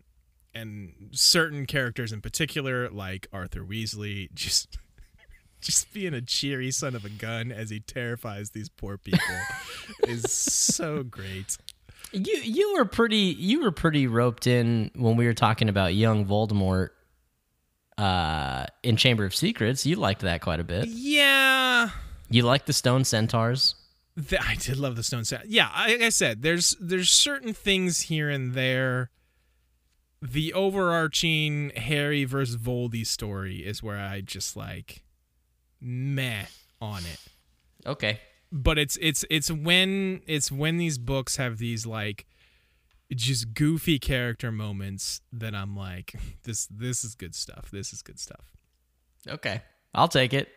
and certain characters in particular like arthur weasley just just being a cheery son of a gun as he terrifies these poor people is so great. You you were pretty you were pretty roped in when we were talking about young Voldemort uh in Chamber of Secrets. You liked that quite a bit. Yeah, You liked the stone centaurs. th- I did love the stone set. Yeah, like I said, there's there's certain things here and there. The overarching Harry versus Voldy story is where I just like meh on it. Okay. But it's it's it's when it's when these books have these like just goofy character moments that I'm like this this is good stuff. This is good stuff. Okay. I'll take it.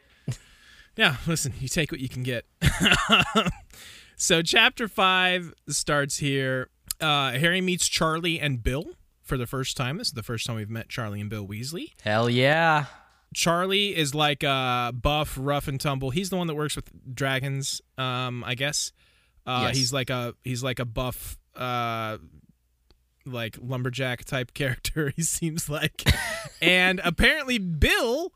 Yeah, listen, you take what you can get. so chapter five starts here. Uh, Harry meets Charlie and Bill for the first time. This is the first time we've met Charlie and Bill Weasley. Hell yeah. Charlie is like uh, buff, rough and tumble. He's the one that works with dragons, um, I guess. Uh, Yes. He's like a he's like a buff, uh, like lumberjack type character. He seems like, and apparently Bill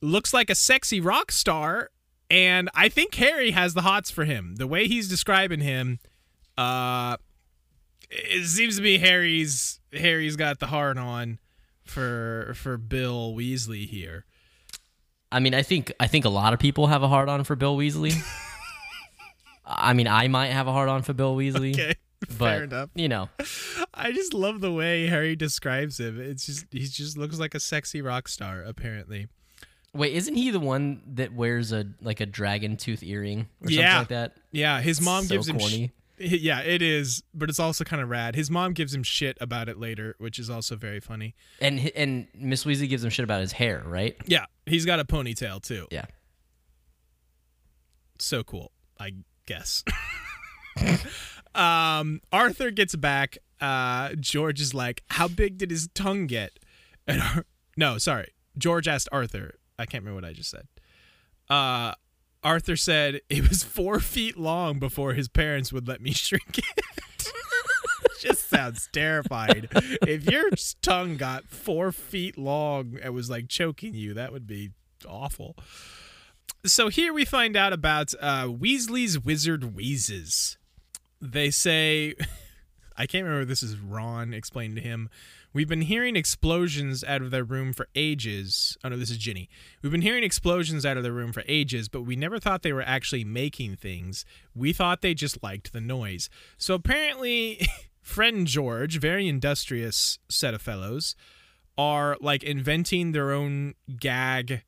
looks like a sexy rock star, and I think Harry has the hots for him. The way he's describing him, uh, it seems to be Harry's Harry's got the heart on for for Bill Weasley here. I mean, I think I think a lot of people have a hard on for Bill Weasley. I mean, I might have a hard on for Bill Weasley, Okay, but fair enough. you know, I just love the way Harry describes him. It's just he just looks like a sexy rock star. Apparently, wait, isn't he the one that wears a like a dragon tooth earring or Yeah. something like that? yeah. His mom So gives him. Sh- corny. yeah, it is, but it's also kind of rad. His mom gives him shit about it later, which is also very funny. And and Miss Weasley gives him shit about his hair, right? Yeah, he's got a ponytail too. Yeah. so cool, I guess. um, Arthur gets back. Uh, George is like, "How big did his tongue get?" And Ar- no, sorry, George asked Arthur. I can't remember what I just said. Uh, Arthur said it was four feet long before his parents would let me shrink it. just sounds terrified. if your tongue got four feet long and was like choking you, that would be awful. So here we find out about uh, Weasley's wizard wheezes. They say, I can't remember this is Ron explained to him, We've been hearing explosions out of their room for ages. Oh no, this is Ginny. We've been hearing explosions out of their room for ages, but we never thought they were actually making things. We thought they just liked the noise. So apparently, friend George, very industrious set of fellows, are like inventing their own gag,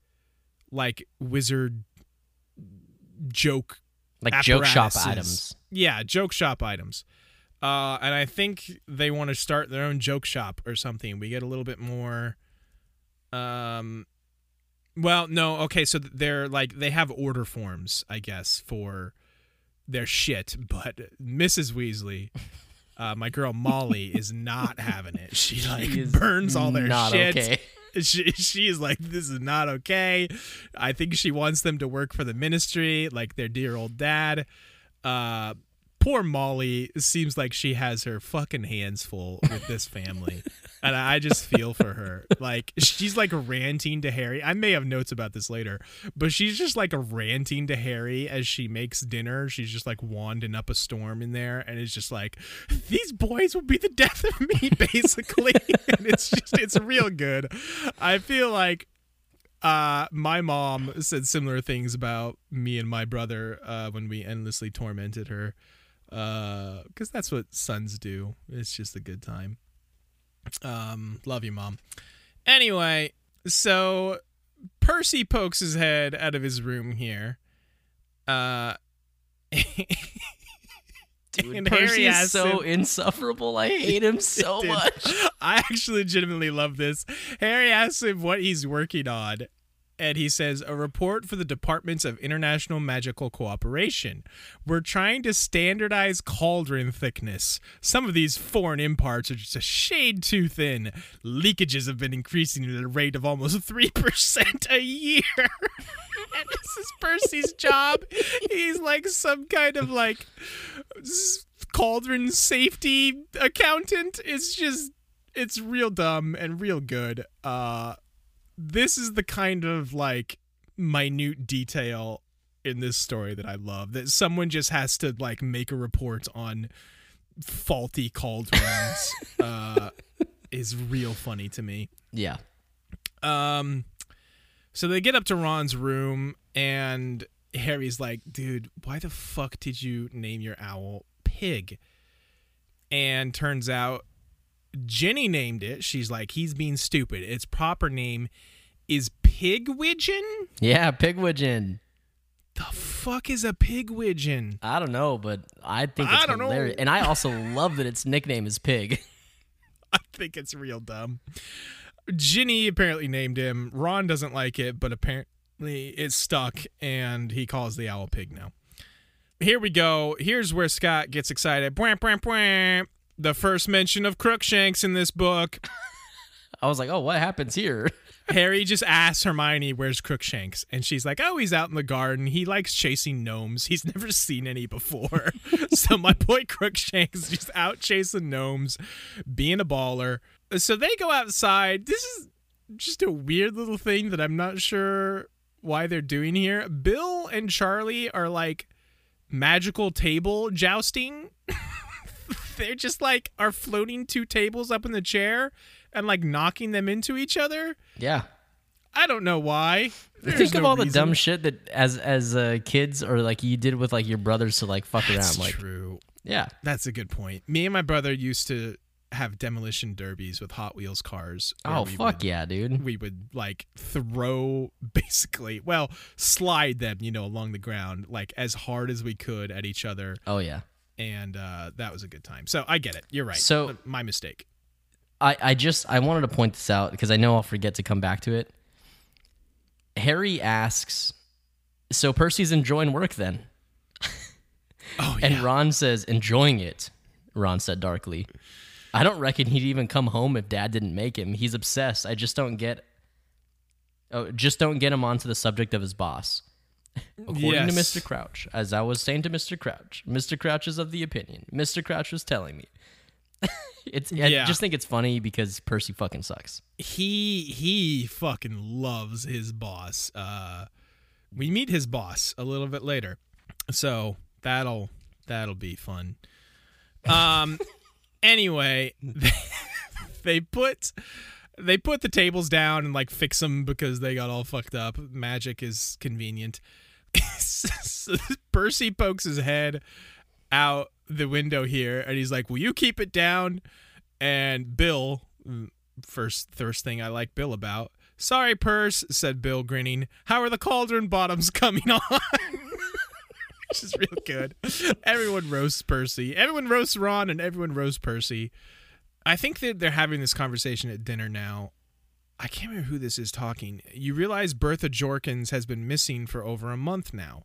like wizard joke Like joke shop items. Yeah, joke shop items. Uh, and I think they want to start their own joke shop or something. We get a little bit more. Um, well, no, okay, so they're like they have order forms, I guess, for their shit, but Mrs. Weasley, uh, my girl Molly, is not having it. She like She burns all their not shit. okay. She she is like, this is not okay. I think she wants them to work for the ministry, like their dear old dad. Uh, poor Molly seems like she has her fucking hands full with this family, and I just feel for her. Like she's like ranting to Harry. I may have notes about this later, but she's just like ranting to Harry as she makes dinner. She's just like wanding up a storm in there, and it's just like these boys will be the death of me, basically. and it's just it's real good. I feel like uh, my mom said similar things about me and my brother uh, when we endlessly tormented her, because that's what sons do. It's just a good time. Um, love you, mom. Anyway, so Percy pokes his head out of his room here. Uh, Dude, and Percy Harry is so him- insufferable. I hate him so Dude, much. I actually legitimately love this. Harry asks him what he's working on, and he says, A report for the Departments of International Magical Cooperation. We're trying to standardize cauldron thickness. Some of these foreign imparts are just a shade too thin. Leakages have been increasing at a rate of almost 3% a year. and this is Percy's job. He's like some kind of like cauldron safety accountant. It's just it's real dumb and real good. Uh this is the kind of like minute detail in this story that I love. That someone just has to like make a report on faulty cauldrons uh is real funny to me. Yeah. Um, so they get up to Ron's room, and Harry's like, "Dude, why the fuck did you name your owl Pig?" And turns out Ginny named it. She's like, "He's being stupid. Its proper name is Pigwidgeon." Yeah, Pigwidgeon. The fuck is a Pigwidgeon? I don't know, but I think I it's don't know. And I also love that its nickname is Pig. I think it's real dumb. Ginny apparently named him. Ron doesn't like it, but apparently it's stuck, and he calls the owl pig now. Here we go. Here's where Scott gets excited. Bwah, bwah, bwah. The first mention of Crookshanks in this book. I was like, oh, what happens here? Harry just asks Hermione, Where's Crookshanks? And she's like, Oh, he's out in the garden. He likes chasing gnomes. He's never seen any before. so my boy Crookshanks is just out chasing gnomes, being a baller. So they go outside. This is just a weird little thing that I'm not sure why they're doing here. Bill and Charlie are like magical table jousting. they're just like are floating two tables up in the chair and like knocking them into each other. Yeah. I don't know why. There's Think of no all the dumb shit that as as uh, kids or like you did with like your brothers to like fuck That's around. Like, true. yeah, That's a good point. Me and my brother used to have demolition derbies with Hot Wheels cars. oh fuck would- yeah, dude. We would like throw basically, well, slide them, you know, along the ground like as hard as we could at each other, Oh yeah. and uh, that was a good time. So I get it. You're right. So- my mistake. I, I just I wanted to point this out because I know I'll forget to come back to it. Harry asks, "So Percy's enjoying work then?" Oh And. Ron says, "Enjoying it." Ron said darkly. I don't reckon he'd even come home if Dad didn't make him. He's obsessed. I just don't get. Oh, just don't get him onto the subject of his boss. According to Mr. Crouch, as I was saying to Mr. Crouch, Mr. Crouch is of the opinion. Mr. Crouch was telling me. it's I just think it's funny because Percy fucking sucks. he he fucking loves his boss. Uh, we meet his boss a little bit later, so that'll that'll be fun. Um, anyway, they put they put the tables down and like fix them because they got all fucked up. Magic is convenient. Percy pokes his head out the window here and he's like, "Will you keep it down?" And Bill, mm, first first thing I like Bill about. Sorry, Purse, said Bill, grinning. How are the cauldron bottoms coming on? Which is real good. Everyone roasts Percy. Everyone roasts Ron, and everyone roasts Percy. I think that they're having this conversation at dinner now. I can't remember who this is talking. You realize Bertha Jorkins has been missing for over a month now.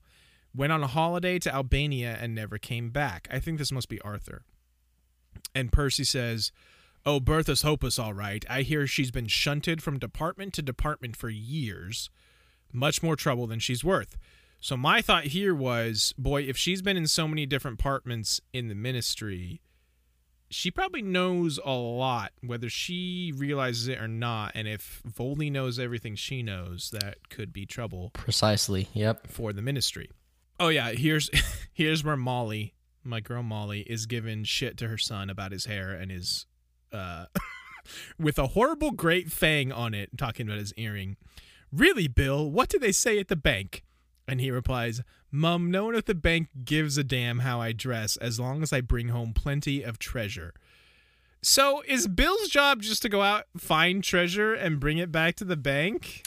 Went on a holiday to Albania and never came back. I think this must be Arthur. And Percy says, Oh, Bertha's hopeless, all right. I hear she's been shunted from department to department for years. Much more trouble than she's worth. So my thought here was, boy, if she's been in so many different departments in the ministry, she probably knows a lot, whether she realizes it or not. And if Voldy knows everything she knows, that could be trouble Precisely. Yep. for the ministry. Oh yeah, here's here's where Molly, my girl Molly, is giving shit to her son about his hair and his uh with a horrible great fang on it, talking about his earring. Really, Bill, what do they say at the bank? And he replies, Mum, no one at the bank gives a damn how I dress as long as I bring home plenty of treasure. So is Bill's job just to go out, find treasure, and bring it back to the bank?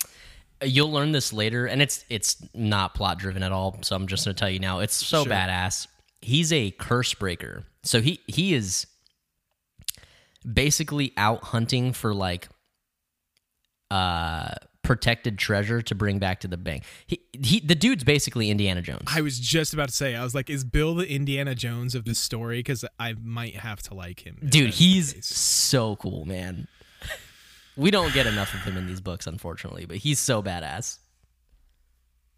You'll learn this later, and it's it's not plot driven at all. So I'm just gonna tell you now. It's so Sure. badass. He's a curse breaker. So he he is basically out hunting for like uh protected treasure to bring back to the bank. He he the dude's basically Indiana Jones. I was just about to say, I was like, is Bill the Indiana Jones of this story? Because I might have to like him. Dude, he's so cool, man. We don't get enough of him in these books, unfortunately, but he's so badass.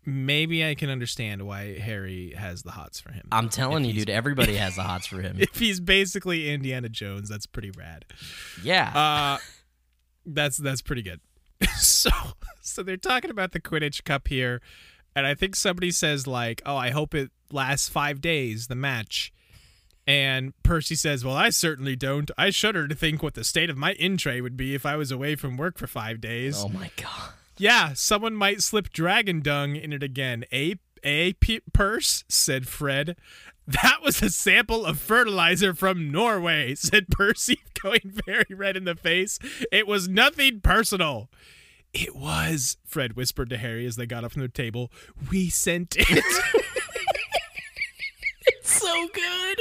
Maybe I can understand why Harry has the hots for him. I'm telling If you, dude, everybody has the hots for him. If he's basically Indiana Jones, that's pretty rad. Yeah. Uh, that's that's pretty good. so so they're talking about the Quidditch Cup here, and I think somebody says like, "Oh, I hope it lasts five days." The match. And Percy says, Well, I certainly don't. I shudder to think what the state of my in tray would be if I was away from work for five days. oh my god. Yeah, someone might slip dragon dung in it again. A a p- purse said Fred. That was a sample of fertilizer from Norway, said Percy, going very red in the face. It was nothing personal. It was, Fred whispered to Harry as they got up from the table. We sent it. it's So good.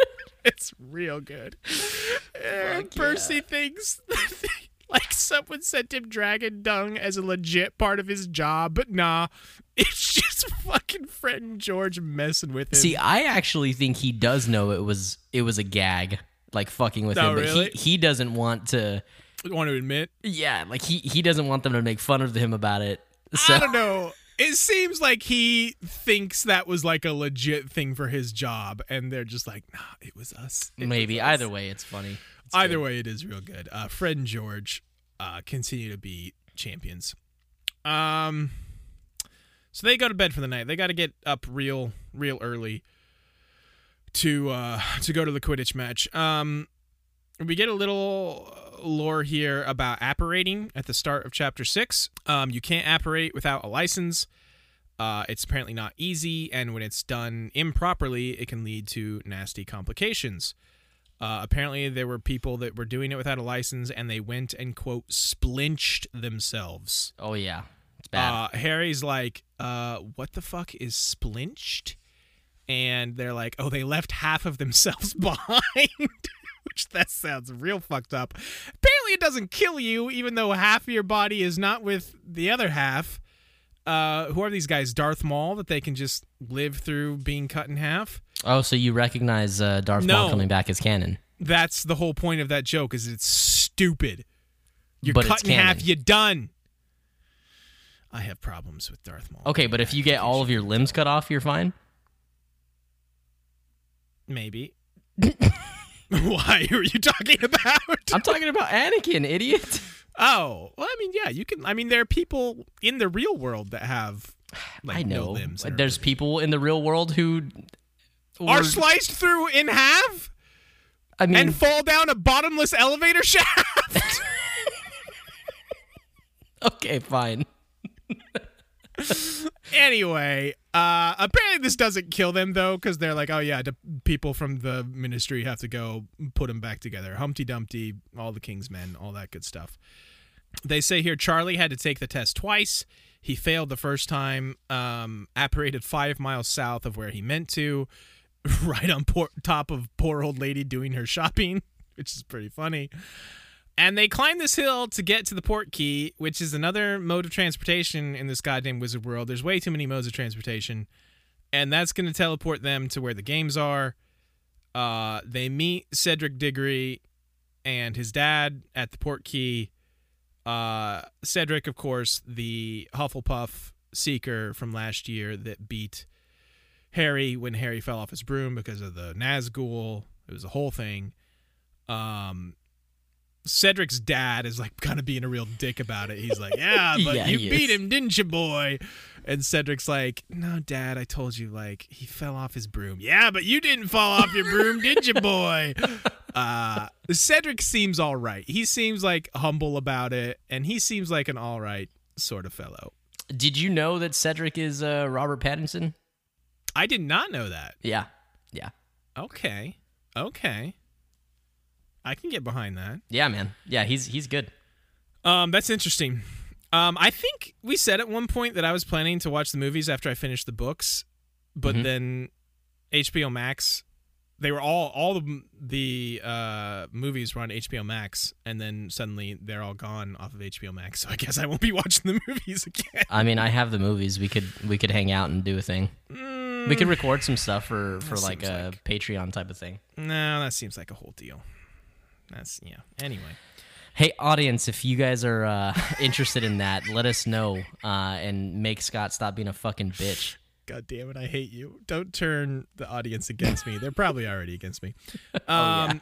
It's real good. Fuck Percy thinks like someone sent him dragon dung as a legit part of his job, but nah, it's just fucking Fred and George messing with him. See, I actually think he does know it was it was a gag, like fucking with Oh, him, but really? he he doesn't want to. want to admit, Yeah, like he he doesn't want them to make fun of him about it. So I don't know. It seems like he thinks that was like a legit thing for his job, and they're just like, nah, it was us. It maybe was us." either way, it's funny. It's Either good. way, it is real good. Uh, Fred and George uh, continue to be champions. Um, so they go to bed for the night. They got to get up real, real early to uh, to go to the Quidditch match. Um, we get a little lore here about apparating at the start of chapter six. Um, you can't apparate without a license. Uh, it's apparently not easy, and when it's done improperly, it can lead to nasty complications. Uh, apparently, there were people that were doing it without a license, and they went and quote splinched themselves. Oh yeah, it's bad. Uh, Harry's like, uh, "What the fuck is splinched?" And they're like, "Oh, they left half of themselves behind." Which that sounds real fucked up. Apparently, it doesn't kill you, even though half of your body is not with the other half. Uh, who are these guys? Darth Maul that they can just live through being cut in half. oh, so you recognize uh, Darth Maul coming back as canon? That's the whole point of that joke. Is it's stupid. You're But cut in half. You're done. I have problems with Darth Maul. Okay, but if you get all of your limbs cut off, you're fine. Maybe. Why are you talking about? I'm talking about Anakin, idiot. Oh, well, I mean, yeah, you can. I mean, there are people in the real world that have like I no know. limbs. and are- There's people in the real world who are sliced through in half I mean, and fall down a bottomless elevator shaft. Okay, fine. anyway, uh, apparently this doesn't kill them though, because they're like, oh yeah, the people from the ministry have to go put them back together. Humpty Dumpty, all the king's men, all that good stuff. They say here Charlie had to take the test twice. He failed the first time, um, apparated five miles south of where he meant to, right on top of poor old lady doing her shopping, which is pretty funny. And they climb this hill to get to the port key, which is another mode of transportation in this goddamn wizard world. There's way too many modes of transportation. And that's going to teleport them to where the games are. Uh, they meet Cedric Diggory and his dad at the port key. Uh, Cedric, of course, the Hufflepuff seeker from last year that beat Harry when Harry fell off his broom because of the Nazgul. It was a whole thing. Um, Cedric's dad is like kind of being a real dick about it. He's like, "Yeah, but Yeah, you beat is. him, didn't you, boy?" And Cedric's like, "No, dad, I told you like he fell off his broom." "Yeah, but you didn't fall off your broom, did you, boy?" Uh, Cedric seems all right. He seems like humble about it, and he seems like an all right sort of fellow. Did you know that Cedric is uh, Robert Pattinson? I did not know that. Yeah, yeah, Okay. Okay. I can get behind that. yeah, man. Yeah, he's he's good. Um, that's interesting. Um, I think we said at one point that I was planning to watch the movies after I finished the books, but Mhm. then HBO Max, they were all all the the uh, movies were on HBO Max, and then suddenly they're all gone off of HBO Max. So I guess I won't be watching the movies again. I mean, I have the movies. We could we could hang out and do a thing. We could record some stuff for for like a like- Patreon type of thing. No, that seems like a whole deal. That's yeah. Anyway, Hey, audience, if you guys are uh, interested in that, let us know uh, and make Scott stop being a fucking bitch. God damn it, I hate you. Don't turn the audience against me. They're probably already against me. Um, yeah.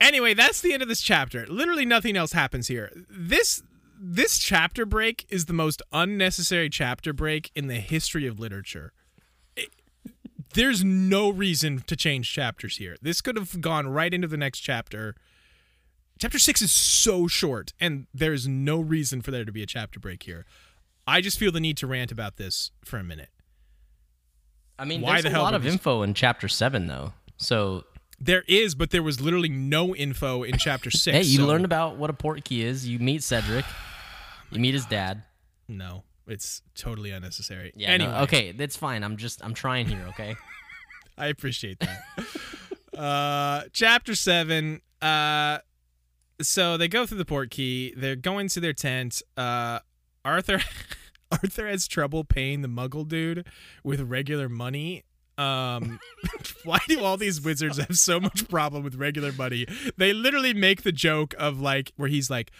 Anyway, that's the end of this chapter. Literally nothing else happens here. This this chapter break is the most unnecessary chapter break in the history of literature. It- there's no reason to change chapters here. This could have gone right into the next chapter. Chapter 6 is so short and there's no reason for there to be a chapter break here. I just feel the need to rant about this for a minute. I mean, Why there's the a hell lot of we- info in chapter seven, though. So There is, but there was literally no info in chapter six. hey, you so- learn about what a port key is. You meet Cedric. You meet his dad. No, it's totally unnecessary. Yeah. anyway, no, okay, that's fine. I'm just I'm trying here. Okay. I appreciate that. uh, chapter seven. Uh, so they go through the port key. They're going to their tent. Uh, Arthur, Arthur has trouble paying the Muggle dude with regular money. Um, why do all these wizards have so much problem with regular money? They literally make the joke of like where he's like.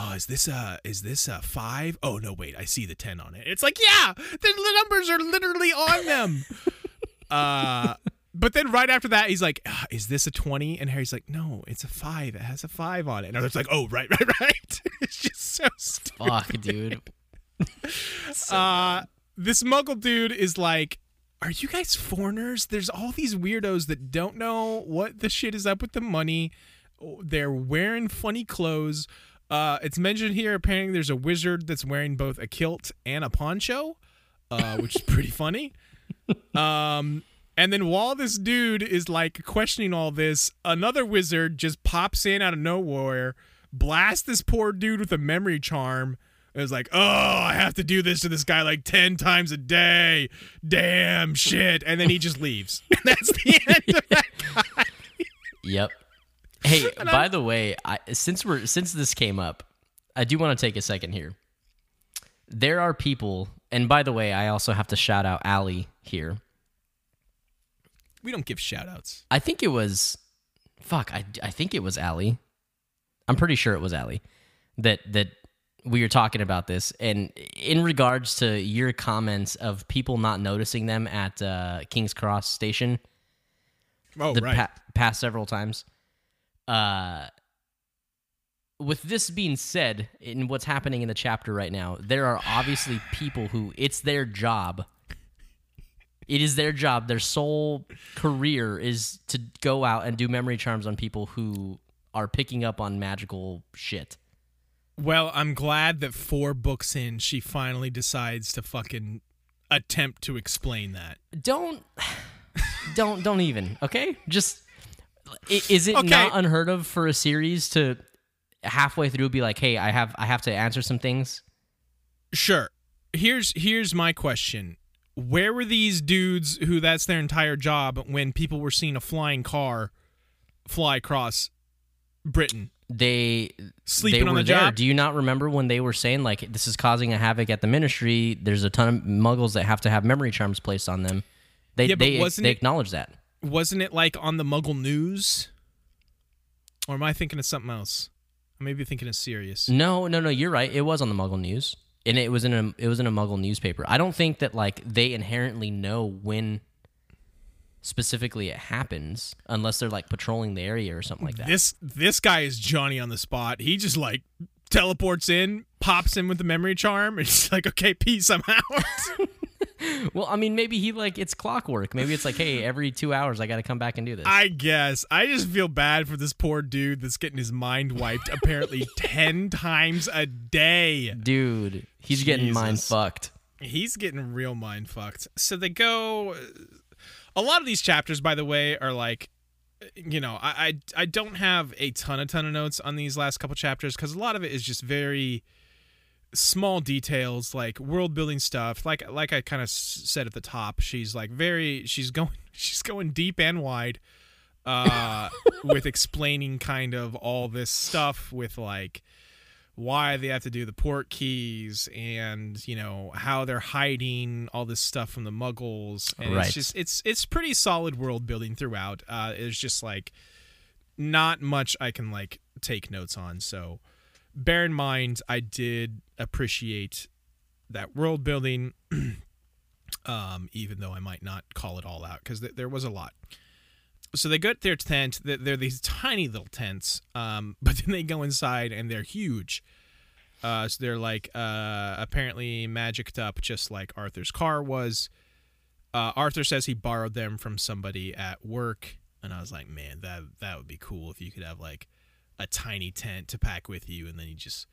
Oh, is this a is this a five? Oh no, wait, I see the ten on it. It's like, yeah, the, the numbers are literally on them. Uh, but then right after that, he's like, "Ah, "Is this a 20? And Harry's like, "No, it's a five. It has a five on it." And I was like, "Oh, right, right, right." it's just so stupid. Fuck, dude. Uh, this Muggle dude is like, "Are you guys foreigners? There's all these weirdos that don't know what the shit is up with the money. They're wearing funny clothes." Uh, it's mentioned here. Apparently, there's a wizard that's wearing both a kilt and a poncho, uh, which is pretty funny. Um, and then while this dude is like questioning all this, another wizard just pops in out of nowhere, blasts this poor dude with a memory charm. And is like, oh, I have to do this to this guy like 10 times a day. Damn shit. And then he just leaves. And that's the end of that guy. Yep. Hey, by the way, I, since we're since this came up, I do want to take a second here. There are people, and by the way, I also have to shout out Allie here. We don't give shout outs. I think it was, fuck, I, I think it was Allie. I'm pretty sure it was Allie that that we were talking about this, and in regards to your comments of people not noticing them at uh, King's Cross Station, Oh, the right. pa- past several times. Uh, with this being said, in what's happening in the chapter right now, there are obviously people who it's their job. It is their job. Their sole career is to go out and do memory charms on people who are picking up on magical shit. Well, I'm glad that four books in, she finally decides to fucking attempt to explain that. Don't, don't, don't even. Okay, just is it Okay. not unheard of for a series to halfway through be like, hey, I have I have to answer some things. Sure. Here's here's my question. Where were these dudes who that's their entire job when people were seeing a flying car fly across Britain? They Sleeping they on were the there. job? Do you not remember when they were saying like this is causing a havoc at the ministry? There's a ton of muggles that have to have memory charms placed on them. They Yeah, they wasn't they it- acknowledge that. Wasn't it like on the Muggle News? Or am I thinking of something else? I may be thinking of Sirius. No, no, no. You're right. It was on the Muggle News, and it was in a it was in a Muggle newspaper. I don't think that like they inherently know when specifically it happens, unless they're like patrolling the area or something like that. This this guy is Johnny on the spot. He just like teleports in, pops in with the memory charm, and he's like, "Okay, peace, I'm out." well, I mean, maybe he like it's clockwork. Maybe it's like, hey, every two hours I got to come back and do this. I guess. I just feel bad for this poor dude that's getting his mind wiped apparently 10 times a day. Dude, he's getting mind fucked. He's getting real mind fucked. So they go. A lot of these chapters, by the way, are like. You know, I, I I don't have a ton, a ton of notes on these last couple chapters because a lot of it is just very small details, like world building stuff. Like like I kind of said at the top, she's like very she's going she's going deep and wide uh, with explaining kind of all this stuff with like why they have to do the port keys and you know how they're hiding all this stuff from the muggles and Right. it's just it's it's pretty solid world building throughout uh it's just like not much i can like take notes on so bear in mind i did appreciate that world building um even though i might not call it all out because th- there was a lot. So they get their tent they're these tiny little tents um but then they go inside and they're huge. Uh so they're like uh apparently magicked up just like arthur's car was. Uh arthur says he borrowed them from somebody at work and i was like man that that would be cool if you could have like a tiny tent to pack with you and then you just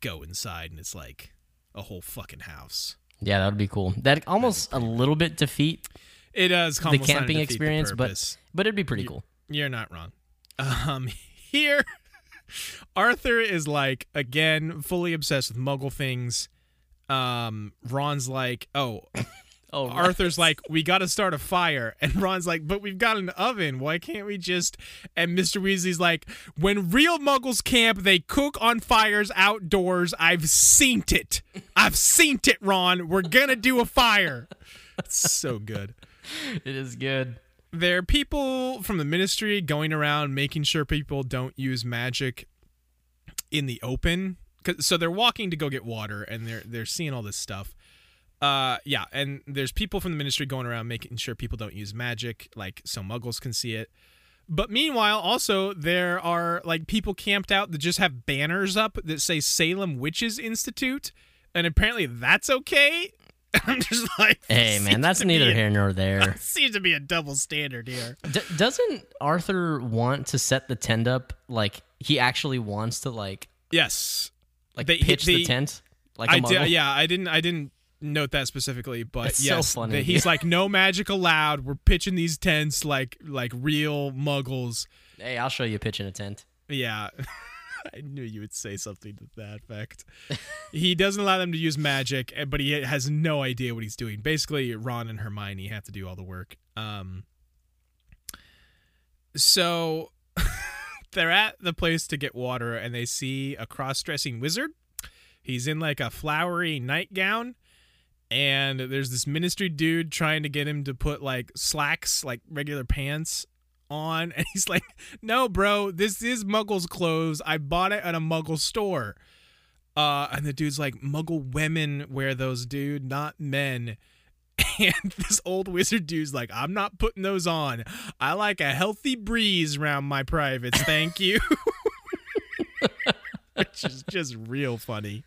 go inside and it's like a whole fucking house Yeah, that would be cool. That almost a little bit defeat it does the camping experience, but but it'd be pretty cool. You're not wrong. Um, here, Arthur is like again fully obsessed with Muggle things. Um, Ron's like, oh, Oh, Arthur's like, we got to start a fire, and Ron's like, but we've got an oven. Why can't we just? And Mr. Weasley's like, when real Muggles camp, they cook on fires outdoors. I've seen it. I've seen it, Ron. We're gonna do a fire. It's so good it is good. there are people from the ministry going around making sure people don't use magic in the open. so they're walking to go get water and they're they're seeing all this stuff uh yeah and there's people from the ministry going around making sure people don't use magic like so muggles can see it. But meanwhile also there are like people camped out that just have banners up that say salem witches institute and apparently that's okay. I'm just like Hey man, that's neither a- here nor there. seems to be a double standard here. D- doesn't Arthur want to set the tent up? Like he actually wants to like Yes. like They- pitch they- the tent like a I did, yeah, I didn't I didn't note that specifically, but It's so yes, funny. that he's like no magic allowed. We're pitching these tents like like real muggles. Hey, I'll show you pitching a tent. Yeah. I knew you would say something to that effect. he doesn't allow them to use magic, eh, but he has no idea what he's doing. Basically, Ron and Hermione have to do all the work. Um so they're at the place to get water and they see a cross-dressing wizard. He's in like a flowery nightgown and there's this ministry dude trying to get him to put like slacks, like regular pants on and he's like, "No, bro, this is Muggle's clothes. I bought it at a Muggle store." Uh and the dude's like, "Muggle women wear those, dude, not men." And this old wizard dude's like, I'm not putting those on. I like a healthy breeze around my privates. Thank you. Which is just real funny.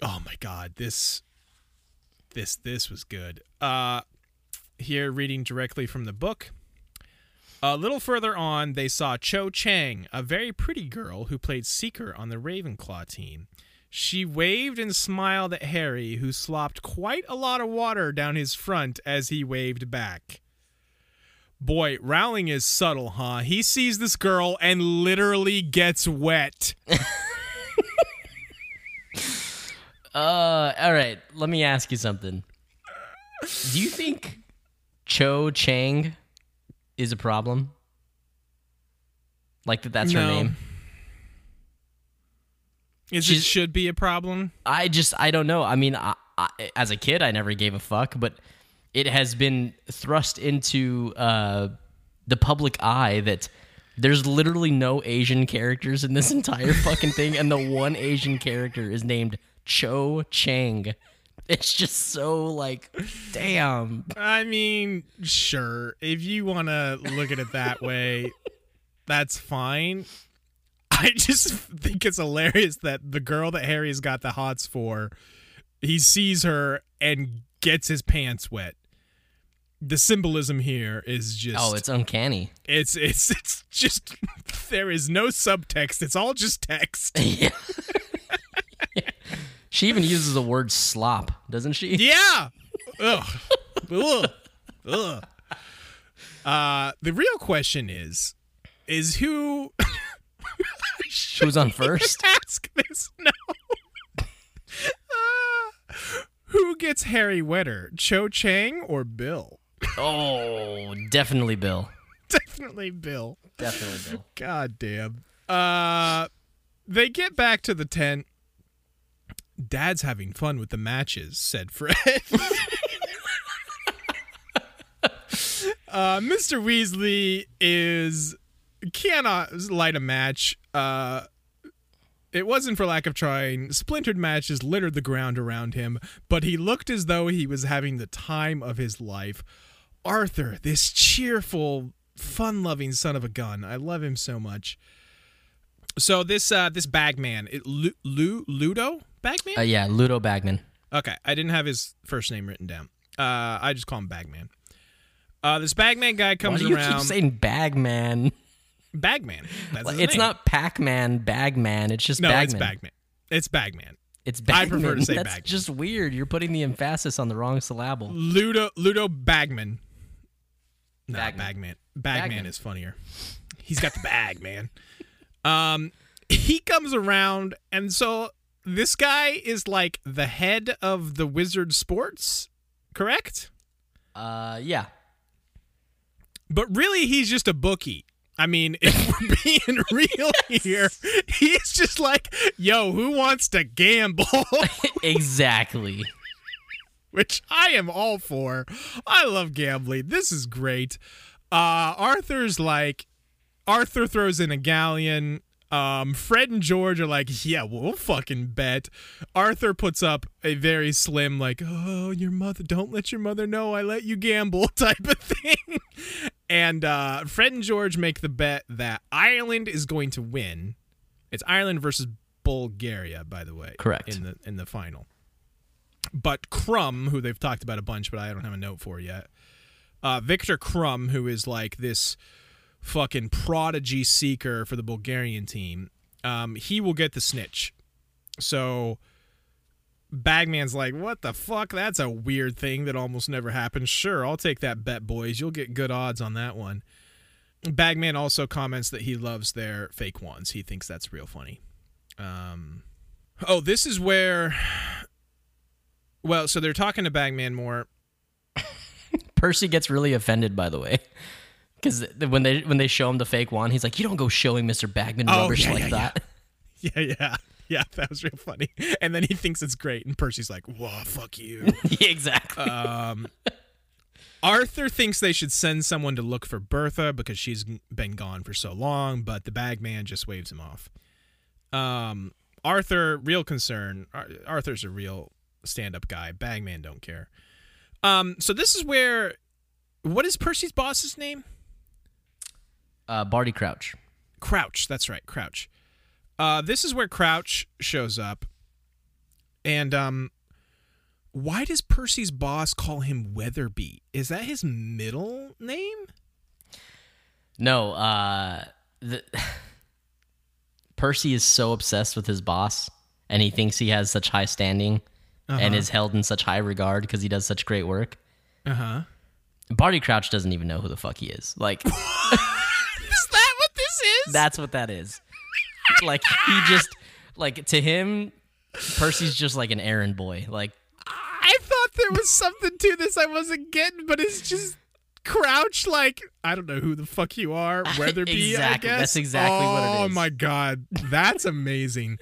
Oh my god, this this this was good. Uh here reading directly from the book. A little further on, they saw Cho Chang, a very pretty girl who played Seeker on the Ravenclaw team. She waved and smiled at Harry, who slopped quite a lot of water down his front as he waved back. Boy, Rowling is subtle, huh? He sees this girl and literally gets wet. Uh, all right. Let me ask you something. Do you think Cho Chang is a problem? Like that? That's her name. Is it should be a problem? I just I don't know. I mean, I, I, as a kid, I never gave a fuck, but it has been thrust into uh, the public eye that there's literally no Asian characters in this entire fucking thing, and the one Asian character is named Cho Chang. It's just so like, damn. I mean, sure. If you want to look at it that way, that's fine. I just think it's hilarious that the girl that Harry's got the hots for, he sees her and gets his pants wet. The symbolism here is just Oh, it's uncanny. it's it's it's just there is no subtext. It's all just text. yeah. she even uses the word slop, doesn't she? Yeah. Ugh. Ugh. Ugh. Uh, the real question is, is who Who's on first? ask this? No. Uh, who gets Harry wetter, Cho Chang or Bill? Oh, definitely Bill. Definitely Bill. Definitely Bill. God damn. Uh, they get back to the tent. Dad's having fun with the matches, said Fred. uh, Mr. Weasley is cannot light a match. Uh, it wasn't for lack of trying. Splintered matches littered the ground around him, but he looked as though he was having the time of his life. Arthur, this cheerful, fun-loving son of a gun. I love him so much. So this uh this bagman, it, Lu, Lu, Ludo Bagman? Uh, yeah, Ludo Bagman. Okay, I didn't have his first name written down. Uh, I just call him Bagman. Uh, this Bagman guy Why comes do you around. keep saying Bagman? Bagman. It's name. not Pac-Man, Bagman. It's just No, Bagman. it's Bagman. It's Bagman. It's I prefer to say That's Bagman. just weird. You're putting the emphasis on the wrong syllable. Ludo Ludo Bagman. No, Bagman. Bagman. Bagman. Bagman. is funnier. He's got the bag, man. Um, he comes around, and so this guy is like the head of the Wizard Sports, correct? Uh, yeah. But really, he's just a bookie. I mean, if we're being real here, he's just like, yo, who wants to gamble? exactly. which I am all for. I love gambling. This is great. Uh, Arthur's like, Arthur throws in a galleon. Um, Fred and George are like, yeah, we'll fucking bet. Arthur puts up a very slim, like, oh, your mother, don't let your mother know I let you gamble type of thing. and uh, Fred and George make the bet that Ireland is going to win. It's Ireland versus Bulgaria, by the way. Correct. In the in the final. But Krum, who they've talked about a bunch, but I don't have a note for yet. Uh, Viktor Krum, who is like this fucking prodigy seeker for the Bulgarian team, um, he will get the snitch. So Bagman's like, what the fuck? That's a weird thing that almost never happens. Sure, I'll take that bet, boys. You'll get good odds on that one. Bagman also comments that he loves their fake ones. He thinks that's real funny. Um, oh, this is where. Well, so they're talking to Bagman more. Percy gets really offended, by the way, because when they when they show him the fake one, he's like, "You don't go showing Mister Bagman Oh, rubbish yeah, like yeah, that." Yeah, yeah, yeah. That was real funny. And then he thinks it's great, and Percy's like, "Whoa, fuck you." exactly. um, Arthur thinks they should send someone to look for Bertha because she's been gone for so long, but the Bagman just waves him off. Um, Arthur, real concern. Ar- Arthur's a real stand-up guy. Bagman don't care. Um, so this is where. What is Percy's boss's name? Uh, Barty Crouch. Crouch. That's right, Crouch. Uh, this is where Crouch shows up, and um, why does Percy's boss call him Weatherby? Is that his middle name? No, uh, the, Percy is so obsessed with his boss, and he thinks he has such high standing and is held in such high regard because he does such great work. Uh huh. Barty Crouch doesn't even know who the fuck he is. Like, that's what that is. Like, he just, like, to him, Percy's just like an errand boy. Like, I thought there was something to this I wasn't getting, but it's just Crouch like I don't know who the fuck you are, Weatherby. Exactly. I guess That's exactly oh, what it oh is. Oh my god, that's amazing.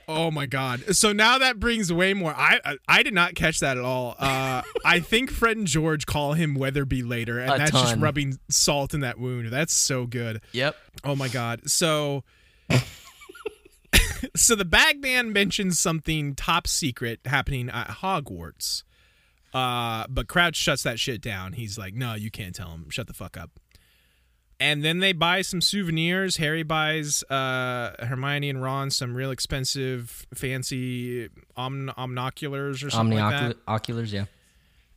Oh my god! So now that brings way more. I I, I did not catch that at all. Uh, I think Fred and George call him Weatherby later, and A that's just rubbing salt in that wound. That's so good. yep. Oh my god. So So the Bagman mentions something top secret happening at Hogwarts. Uh but Crouch shuts that shit down. He's like, "No, you can't tell him. Shut the fuck up." And then they buy some souvenirs. Harry buys uh, Hermione and Ron some real expensive, fancy omn- omnoculars or something like that. Omnioculars, yeah.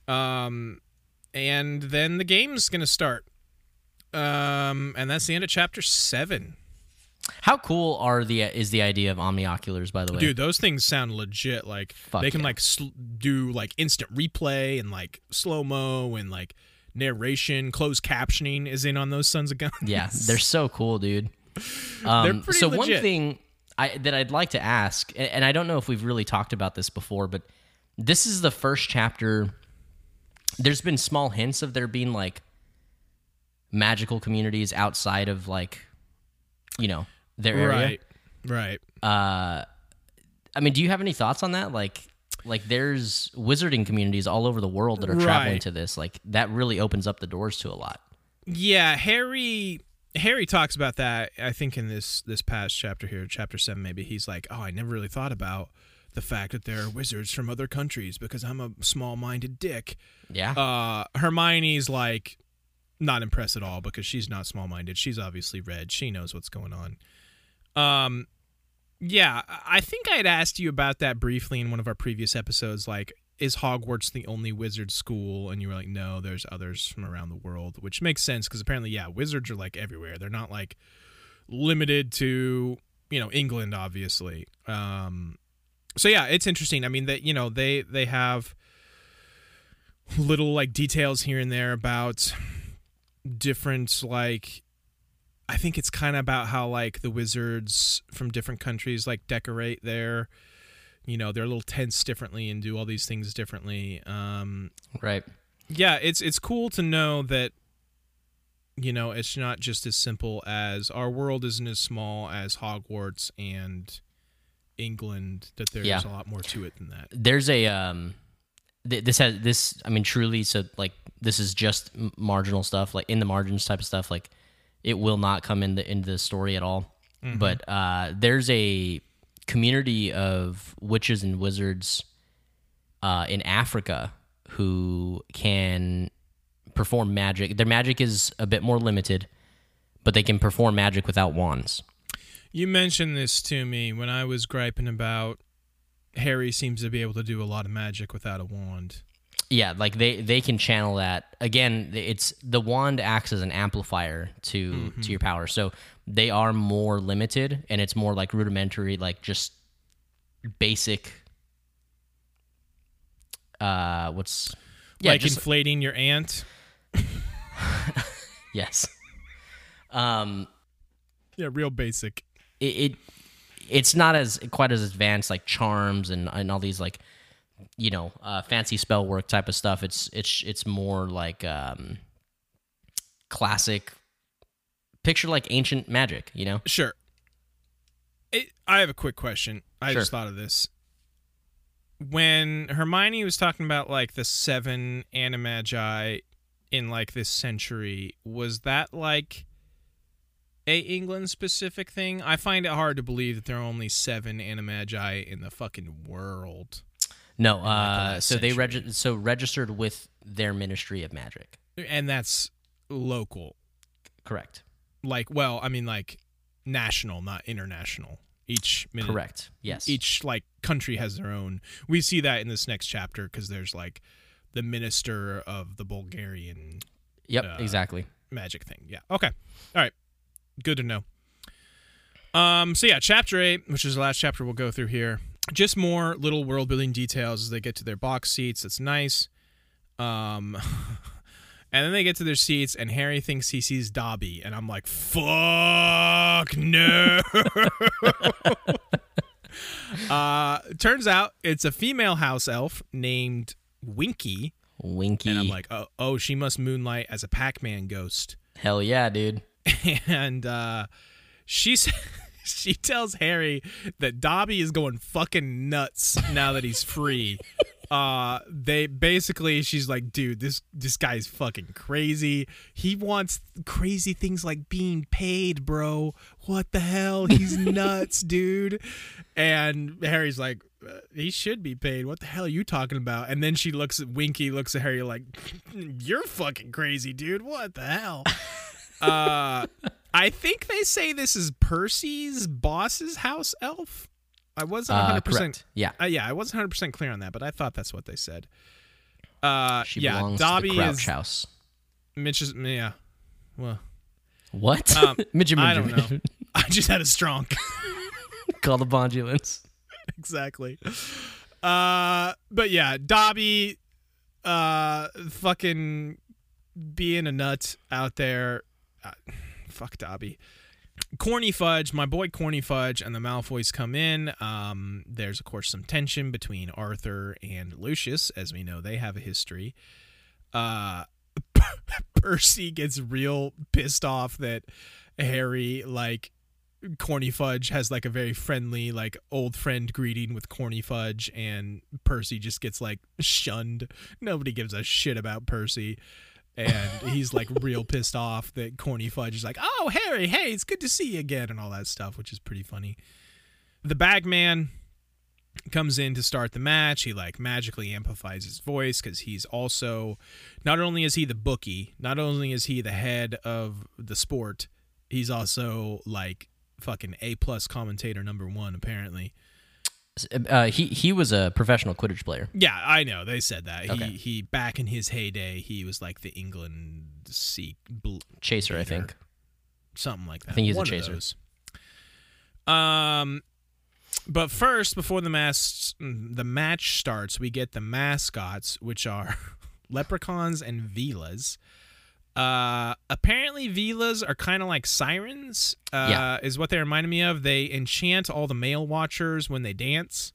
Um, and then the game's gonna start. Um, and that's the end of chapter seven. How cool are the is the idea of omnioculars? By the way, Dude, those things sound legit. Like Fuck they can yeah. like sl- do like instant replay and like slow mo and like narration, closed captioning is in on those sons of guns. Yeah, they're so cool, dude. Um, pretty so one thing I, that I'd like to ask, and, and I don't know if we've really talked about this before, but this is the first chapter. There's been small hints of there being like magical communities outside of like, you know, their area. right, right. Uh, I mean, do you have any thoughts on that? Like, like there's wizarding communities all over the world that are traveling Right. to this. Like that really opens up the doors to a lot. Yeah, Harry. Harry talks about that. I think in this this past chapter here, chapter seven, maybe he's like, "Oh, I never really thought about the fact that there are wizards from other countries because I'm a small-minded dick." Yeah. uh, Hermione's like not impressed at all because she's not small minded. She's obviously read. She knows what's going on. Um, yeah, I think I had asked you about that briefly in one of our previous episodes. Like, is Hogwarts the only wizard school? And you were like, no, there's others from around the world, which makes sense because apparently, yeah, wizards are like everywhere. They're not like limited to you know England, obviously. Um, so yeah, it's interesting. I mean, that you know they they have little like details here and there about different like I think it's kind of about how like the wizards from different countries like decorate their you know their little tents differently and do all these things differently. Um right. yeah, it's it's cool to know that you know, it's not just as simple as our world isn't as small as Hogwarts and England that there's Yeah. a lot more to it than that. there's a um th- this has this i mean truly so like this is just m- marginal stuff like in the margins type of stuff like it will not come in the into the story at all. But uh there's a community of witches and wizards uh in africa who can perform magic. Their magic is a bit more limited but they can perform magic without wands. You mentioned this to me when I was griping about Harry seems to be able to do a lot of magic without a wand. Yeah, like they they can channel that. Again, it's the wand acts as an amplifier to to your power. So they are more limited and it's more like rudimentary like just basic uh what's yeah, like just, inflating your ant. yes. Um Yeah, real basic. it, it it's not as quite as advanced like charms and, and all these like you know uh, fancy spell work type of stuff it's it's it's more like um classic picture like ancient magic you know Sure. It, I have a quick question. I Sure. just thought of this. When Hermione was talking about like the seven animagi in like this century, was that like a England specific thing? I find it hard to believe that there are only seven animagi in the fucking world. No uh so they regi- so registered with their ministry of magic And that's local. correct Like, well, I mean like national, not international. Each minute correct yes each like country has their own we see that in this next chapter because there's like the minister of the bulgarian Yep, Uh, exactly. magic thing. Yeah. Okay. All right. Good to know. Um. So yeah, chapter eight, which is the last chapter we'll go through here. Just more little world building details as they get to their box seats. That's nice. Um. And then they get to their seats, and Harry thinks he sees Dobby, and I'm like, "Fuck no!" uh, turns out it's a female house elf named Winky, Winky. and I'm like, "Oh, oh, she must moonlight as a Pac-Man ghost." hell yeah, dude. and uh, she s- she tells Harry that Dobby is going fucking nuts now that he's free. uh, they basically, she's like, dude, this this guy's fucking crazy. He wants crazy things like being paid, bro. What the hell? He's nuts, dude. And Harry's like. "Uh, He should be paid. What the hell are you talking about? And then she looks at Winky, looks at Harry like, "You're fucking crazy, dude. What the hell?" uh, I think they say this is Percy's boss's house elf. I wasn't Uh, 100 percent. correct. Yeah. Uh, yeah, I wasn't 100 percent clear on that, but I thought that's what they said. Uh, She yeah, belongs Dobby to the Crouch is House. Mitch's. Yeah, well, What? Um, Midget, I don't know. I just had a strong. Call the Bondulance. exactly. Uh, but yeah, Dobby, uh, fucking being a nut out there. Uh, fuck Dobby. Corny Fudge, my boy Corny Fudge, and the Malfoys come in. Um, there's of course some tension between Arthur and Lucius, as we know they have a history. Uh, Percy gets real pissed off that Harry like Corny Fudge has like a very friendly, like old friend greeting with Corny Fudge, and Percy just gets like shunned. Nobody gives a shit about Percy. And he's like real pissed off that Corny Fudge is like, oh, Harry, hey, it's good to see you again, and all that stuff, which is pretty funny. The Bagman comes in to start the match. He like magically amplifies his voice because he's also, not only is he the bookie, not only is he the head of the sport, he's also like fucking A plus commentator number one apparently. Uh, he he was a professional Quidditch player. Yeah, I know they said that. Okay. He he back in his heyday, he was like the England Sea bl- Chaser, I think. something like that. I think he's a One of chaser. Um, but first, before the mas- the match starts, we get the mascots, which are leprechauns and veelas. Uh, apparently, veelas are kind of like sirens. Uh, Yeah. is what they reminded me of. They enchant all the male watchers when they dance.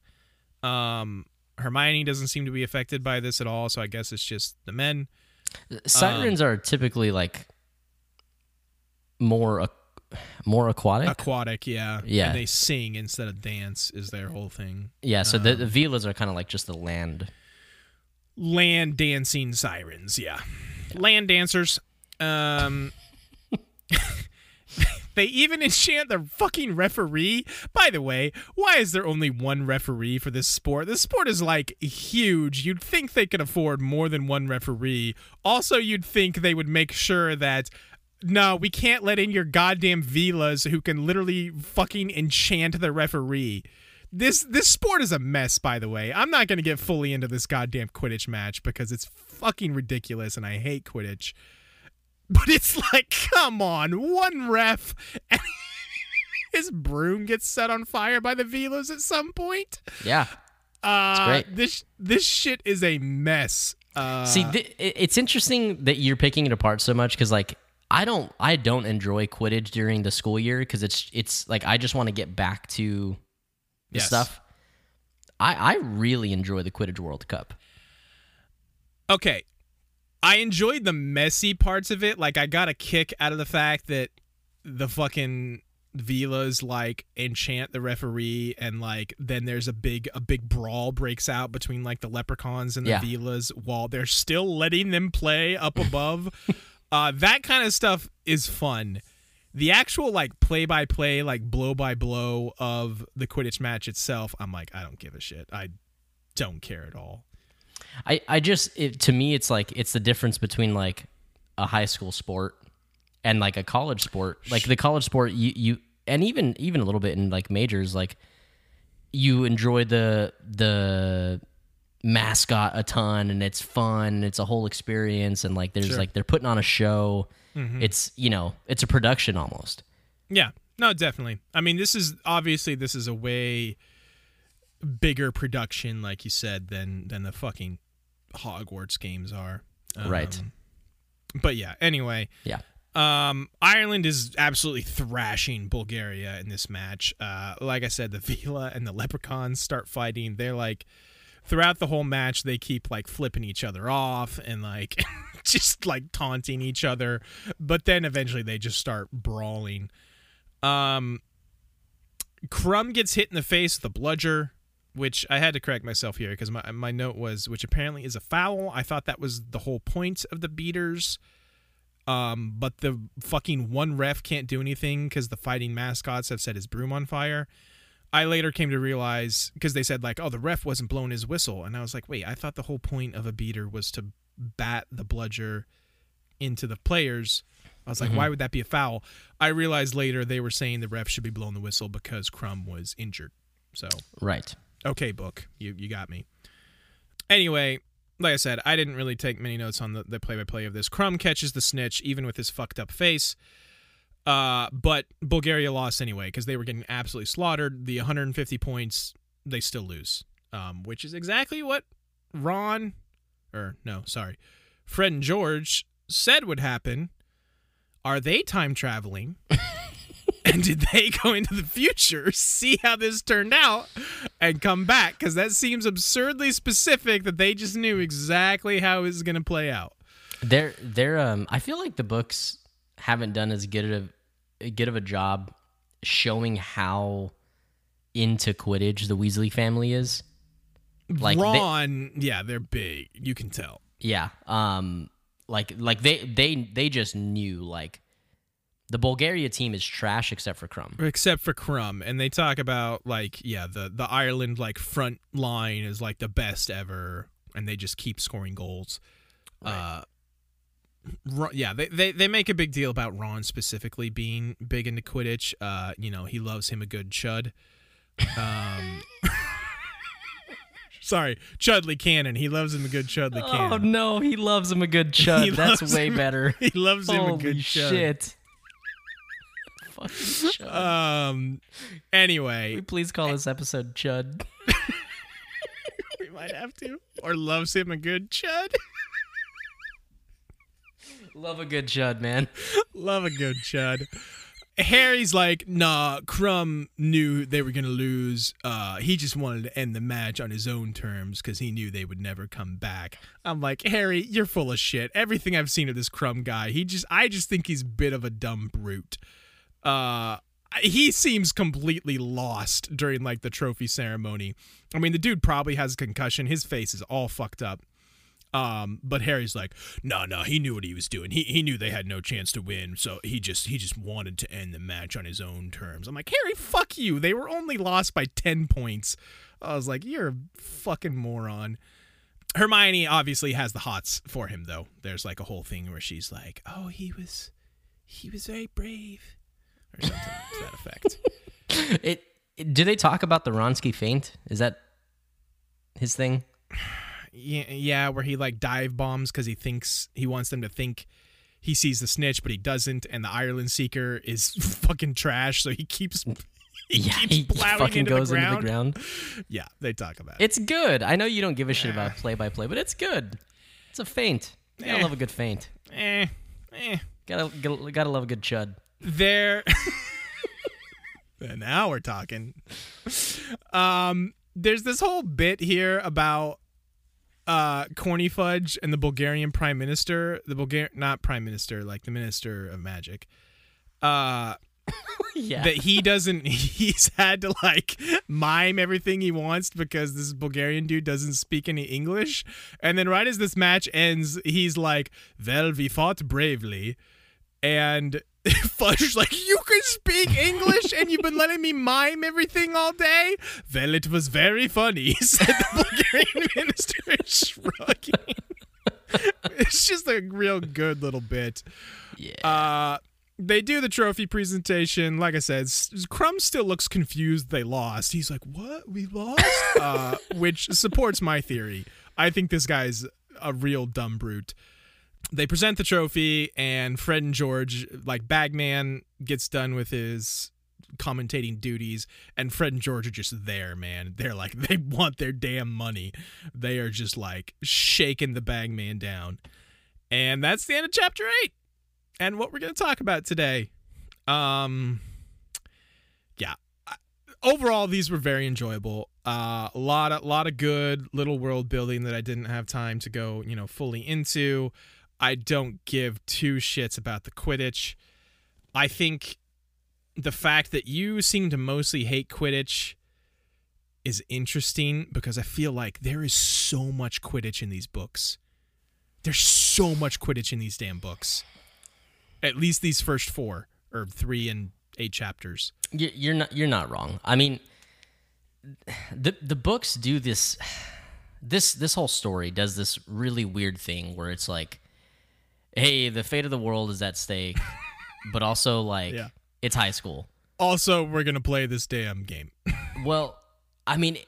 Um, Hermione doesn't seem to be affected by this at all, so I guess it's just the men. Sirens are typically like more more aquatic. Aquatic, yeah, Yeah. And they sing instead of dance is their whole thing. yeah, so the, the Veelas are kind of like just the land. land dancing sirens yeah land dancers um they even enchant the fucking referee by the way why is there only one referee for this sport this sport is like huge you'd think they could afford more than one referee also you'd think they would make sure that no, we can't let in your goddamn Veelas who can literally fucking enchant the referee. This this sport is a mess, by the way. I'm not gonna get fully into this goddamn Quidditch match because it's fucking ridiculous and I hate Quidditch. But it's like, come on, one ref and his broom gets set on fire by the Veelas at some point. Yeah. Uh, great. This this shit is a mess. Uh, See, th- it's interesting that you're picking it apart so much because, like, I don't, I don't enjoy Quidditch during the school year because it's, it's like I just want to get back to the Yes. stuff. I, I really enjoy the Quidditch World Cup. okay i enjoyed the messy parts of it like i got a kick out of the fact that the fucking Veelas like enchant the referee and like then there's a big a big brawl breaks out between like the leprechauns and the Yeah. Veelas while they're still letting them play up above. uh that kind of stuff is fun. The actual like play by play like blow by blow of the Quidditch match itself, I'm like I don't give a shit. I don't care at all. I, I just, it, to me, it's like, it's the difference between like a high school sport and like a college sport. Like the college sport, you, you, and even, even a little bit in like majors, like you enjoy the, the, mascot a ton and it's fun and it's a whole experience and like there's Sure. like they're putting on a show. Mhm. It's you know it's a production almost. Yeah, no, definitely. I mean, this is obviously this is a way bigger production, like you said, than than the fucking Hogwarts games are. Right. Um, But yeah. Anyway. Yeah. Um, Ireland is absolutely thrashing Bulgaria in this match. Uh, like I said, the Veela and the Leprechauns start fighting. They're like, throughout the whole match, they keep like flipping each other off and like just like taunting each other. But then eventually they just start brawling. Um, Krum gets hit in the face with a bludger, which I had to correct myself here because my my note was, which apparently is a foul. I thought that was the whole point of the beaters. Um, but the fucking one ref can't do anything because the fighting mascots have set his broom on fire. I later came to realize because they said like, oh, the ref wasn't blowing his whistle, and I was like, wait, I thought the whole point of a beater was to bat the bludger into the players. I was like, why would that be a foul? I realized later they were saying the ref should be blowing the whistle because Krum was injured. So Right. Okay, book, you you got me. Anyway, like I said, I didn't really take many notes on the, the play-by-play of this. Krum catches the snitch, even with his fucked up face. Uh, but Bulgaria lost anyway because they were getting absolutely slaughtered. The 150 points, they still lose, um, which is exactly what Ron, or no, sorry, Fred and George said would happen. Are they time traveling? and did they go into the future, see how this turned out, and come back? Because that seems absurdly specific that they just knew exactly how it was going to play out. They're they're um I feel like the books haven't done as good of good of a job showing how into Quidditch the Weasley family is. Like they- Ron, yeah, they're big. You can tell. Yeah. Um like like they they they just knew like the Bulgaria team is trash except for Krum. except for Krum. and they talk about like yeah the the Ireland like front line is like the best ever, and they just keep scoring goals. Uh, Ron, yeah, they, they they make a big deal about Ron specifically being big into Quidditch. Uh, you know he loves him a good chud. Um, sorry, Chudley Cannon. He loves him a good Chudley Cannon. Oh no, he loves him a good chud. That's way him- better. He loves him a good chud. shit. Fucking. Um. Anyway, please call this episode Chud? we might have to. Or loves him a good chud. Love a good chud, man. Love a good chud. Harry's like, nah, Krum knew they were gonna lose. Uh, he just wanted to end the match on his own terms because he knew they would never come back. I'm like, Harry, you're full of shit. Everything I've seen of this Krum guy, he just, I just think he's a bit of a dumb brute. Uh, he seems completely lost during like the trophy ceremony. I mean, the dude probably has a concussion. His face is all fucked up. Um, but Harry's like, no, no, he knew what he was doing. He he knew they had no chance to win, so he just he just wanted to end the match on his own terms. I'm like, Harry, fuck you. They were only lost by ten points. I was like, you're a fucking moron. Hermione obviously has the hots for him though. There's like a whole thing where she's like, oh, he was he was very brave, or something to that effect. It, it- do they talk about the Wronski feint? Is that his thing? yeah, yeah, where he like dive bombs because he thinks he wants them to think he sees the snitch, but he doesn't, and the Ireland Seeker is fucking trash, so he keeps he yeah, keeps he fucking into, goes the into the ground. Yeah, they talk about it. It's good. I know you don't give a shit about play by play, but it's good. It's a feint. You gotta Eh. love a good feint. Eh, eh. Gotta gotta, gotta love a good chud. There. now we're talking. Um, there's this whole bit here about uh corny fudge and the bulgarian prime minister the bulgarian not prime minister like the minister of magic uh yeah. that he doesn't he's had to like mime everything he wants because this Bulgarian dude doesn't speak any English and then right as this match ends he's like well we fought bravely and Fudge's like you can speak English and you've been letting me mime everything all day well it was very funny said the Bulgarian minister shrugging it's just a real good little bit yeah. uh, they do the trophy presentation. Like I said, Krum still looks confused. They lost. He's like, "What? We lost?" uh, which supports my theory. I think this guy's a real dumb brute. They present the trophy, and Fred and George, like Bagman, gets done with his commentating duties, and Fred and George are just there, man. They're like, they want their damn money. They are just like shaking the Bagman down. And that's the end of chapter eight and what we're going to talk about today. Um, yeah, overall these were very enjoyable. Uh, a lot, a lot of good little world building that I didn't have time to go, you know, fully into. I don't give two shits about the Quidditch. I think the fact that you seem to mostly hate Quidditch is interesting because I feel like there is so much Quidditch in these books. There's so much Quidditch in these damn books. At least these first four or three and eight chapters. You- You're not you're not wrong. I mean, the the books do this. This this whole story does this really weird thing where it's like, hey, the fate of the world is at stake, but also like Yeah. it's high school. Also, we're gonna play this damn game. Well, I mean,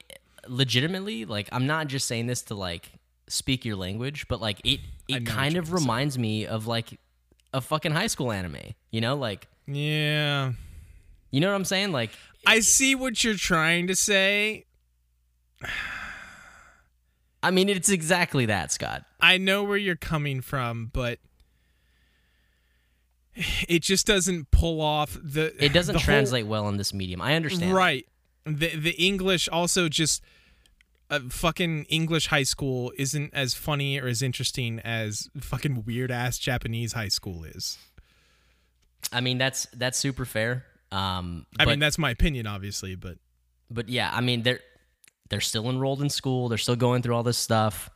legitimately, like I'm not just saying this to like speak your language, but like it it kind of gonna say. reminds me of like a fucking high school anime. You know, like yeah, you know what I'm saying? Like I see what you're trying to say. I mean, it's exactly that, Scott. I know where you're coming from, but it just doesn't pull off the. It doesn't the whole- translate well in this medium. I understand. Right. The the English also just uh, fucking English high school isn't as funny or as interesting as fucking weird ass Japanese high school is. I mean, that's that's super fair. Um, I but, mean, that's my opinion, obviously, but but yeah, I mean, they're they're still enrolled in school. They're still going through all this stuff.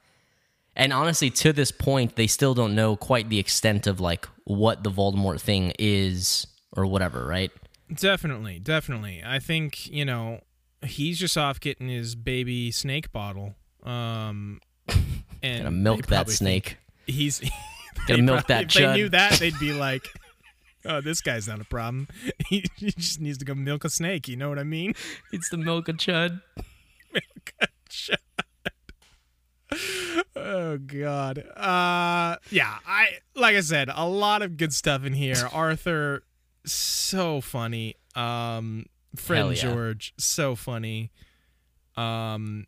And honestly, to this point, they still don't know quite the extent of like what the Voldemort thing is or whatever, right? definitely, definitely. I think you know he's just off getting his baby snake bottle. Um, and Gonna milk that snake. He's Gonna they milk probably- that If they knew that, they'd be like, "Oh, this guy's not a problem. He, he just needs to go milk a snake." You know what I mean? It's the milk of Chud. Milk a chud. Oh God. Uh yeah, I like I said, a lot of good stuff in here. Arthur so funny. Um Fred yeah. George so funny. Um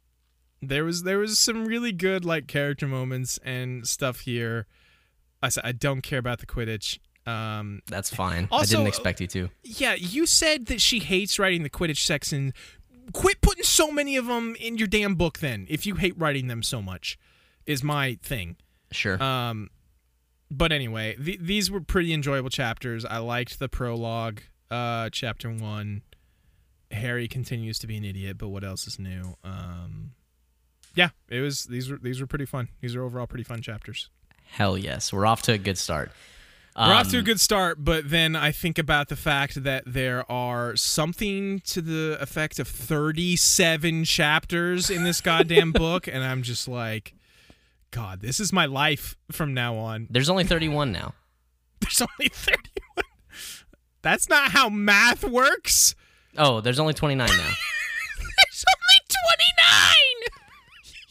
there was there was some really good like character moments and stuff here. I said I don't care about the Quidditch. Um That's fine. I didn't expect you to. yeah, you said that she hates writing the Quidditch section. Quit putting so many of them in your damn book then. If you hate writing them so much, is my thing. Sure. Um, but anyway, th- these were pretty enjoyable chapters. I liked the prologue, uh, chapter one. Harry continues to be an idiot, but what else is new? Um, yeah, it was these were these were pretty fun. These are overall pretty fun chapters. Hell yes. We're off to a good start. We're off to a Um, good start, but then I think about the fact that there are something to the effect of 37 chapters in this goddamn book, and I'm just like, God, this is my life from now on. There's only 31 now. There's only 31. That's not how math works. Oh, there's only 29 now. There's only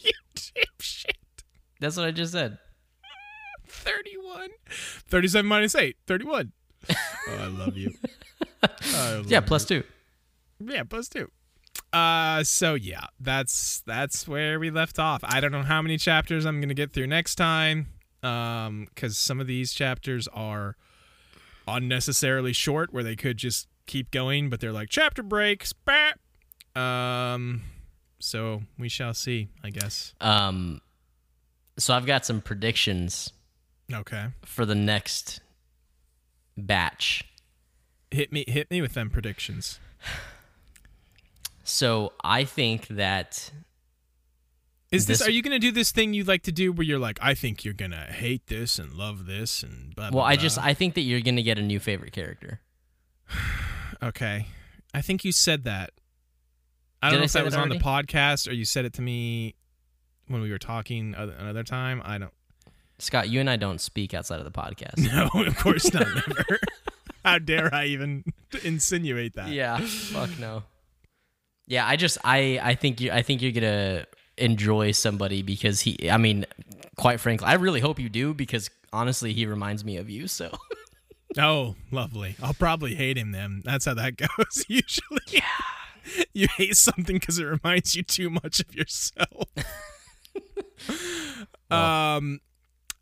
29. you dipshit. That's what I just said. 31. 37 minus 8. 31. Oh, I love you. I love Yeah, plus two. Yeah, plus two. Uh, so yeah, that's that's where we left off. I don't know how many chapters I'm gonna get through next time, um, because some of these chapters are unnecessarily short, where they could just keep going, but they're like chapter breaks. Bah! Um, so we shall see, I guess. Um, so I've got some predictions Okay, for the next batch. hit me, hit me with them predictions. So I think that Is this, This- Are you gonna do this thing you like to do, where you're like, I think you're gonna hate this and love this and blah. blah well, I blah. just I think that you're gonna get a new favorite character. Okay. I think you said that. I Did don't know I if that was on the podcast or you said it to me when we were talking other- another time. I don't. Scott, you and I don't speak outside of the podcast. No, of course not. Never. How dare I even insinuate that? yeah, fuck no. Yeah, I just I I think you I think you're gonna enjoy somebody because he. I mean, quite frankly, I really hope you do because honestly, he reminds me of you. So Oh, lovely. I'll probably hate him then. That's how that goes usually. Yeah. You hate something because it reminds you too much of yourself. um,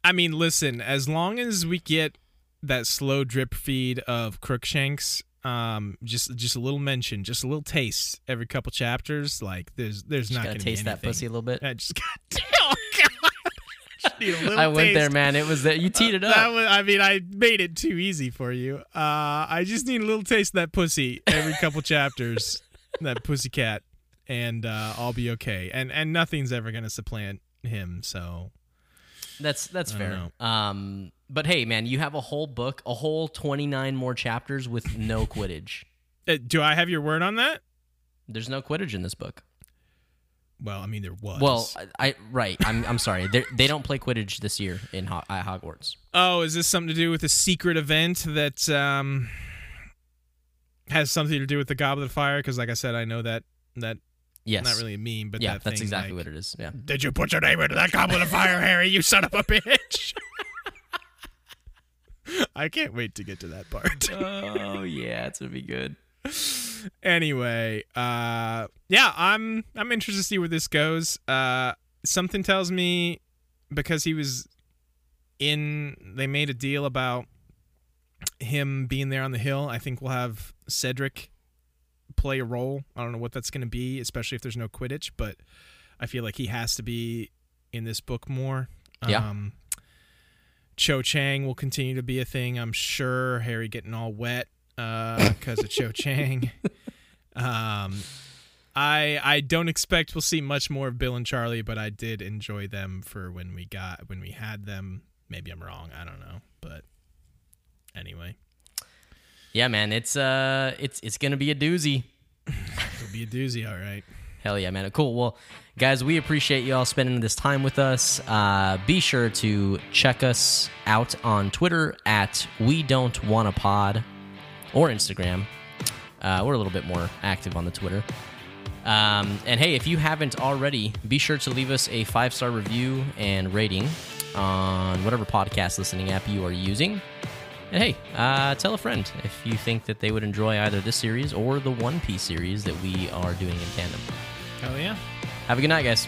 I mean, listen. As long as we get that slow drip feed of Crookshanks, um, just just a little mention, just a little taste every couple chapters. Like there's there's not gonna taste that pussy a little bit. I just got. Oh God. Just need a little I went there, man. It was that you teed it That up. was, I mean, I made it too easy for you. Uh, I just need a little taste of that pussy every couple chapters, that pussy cat, and uh, I'll be okay. And and nothing's ever gonna supplant him. So That's that's fair. Um, but hey, man, you have a whole book, a whole twenty nine more chapters with no Quidditch. Uh, do I have your word on that? There's no Quidditch in this book. Well, I mean, there was. Well, I, I right. I'm I'm sorry. They they don't play Quidditch this year in Ho- at Hogwarts. oh, is this something to do with a secret event that um has something to do with the Goblet of Fire? Because, like I said, I know that that Yes. not really a meme, but yeah, that that's thing, exactly like, what it is. Yeah. Did you put your name into that Goblet of Fire, Harry? You son of a bitch! I can't wait to get to that part. oh yeah, it's gonna be good. anyway, uh, yeah, I'm I'm interested to see where this goes. Uh, something tells me because he was in, they made a deal about him being there on the hill. I think we'll have Cedric play a role. I don't know what that's going to be, especially if there's no Quidditch, but I feel like he has to be in this book more. Yeah. Um, Cho Chang will continue to be a thing, I'm sure. Harry getting all wet because of Cho Chang. Um, I I don't expect we'll see much more of Bill and Charlie, but I did enjoy them for when we got when we had them. Maybe I'm wrong. I don't know, but anyway, Yeah, man, it's uh, it's it's gonna be a doozy. it'll be a doozy. All right. Hell yeah, man. Cool. Well, guys, we appreciate you all spending this time with us. Uh, be sure to check us out on Twitter at We Don't Want a Pod or Instagram. Uh, we're a little bit more active on the Twitter. Um, and hey, if you haven't already, be sure to leave us a five star review and rating on whatever podcast listening app you are using. And hey, uh, tell a friend if you think that they would enjoy either this series or the One Piece series that we are doing in tandem. Hell yeah. Have a good night, guys.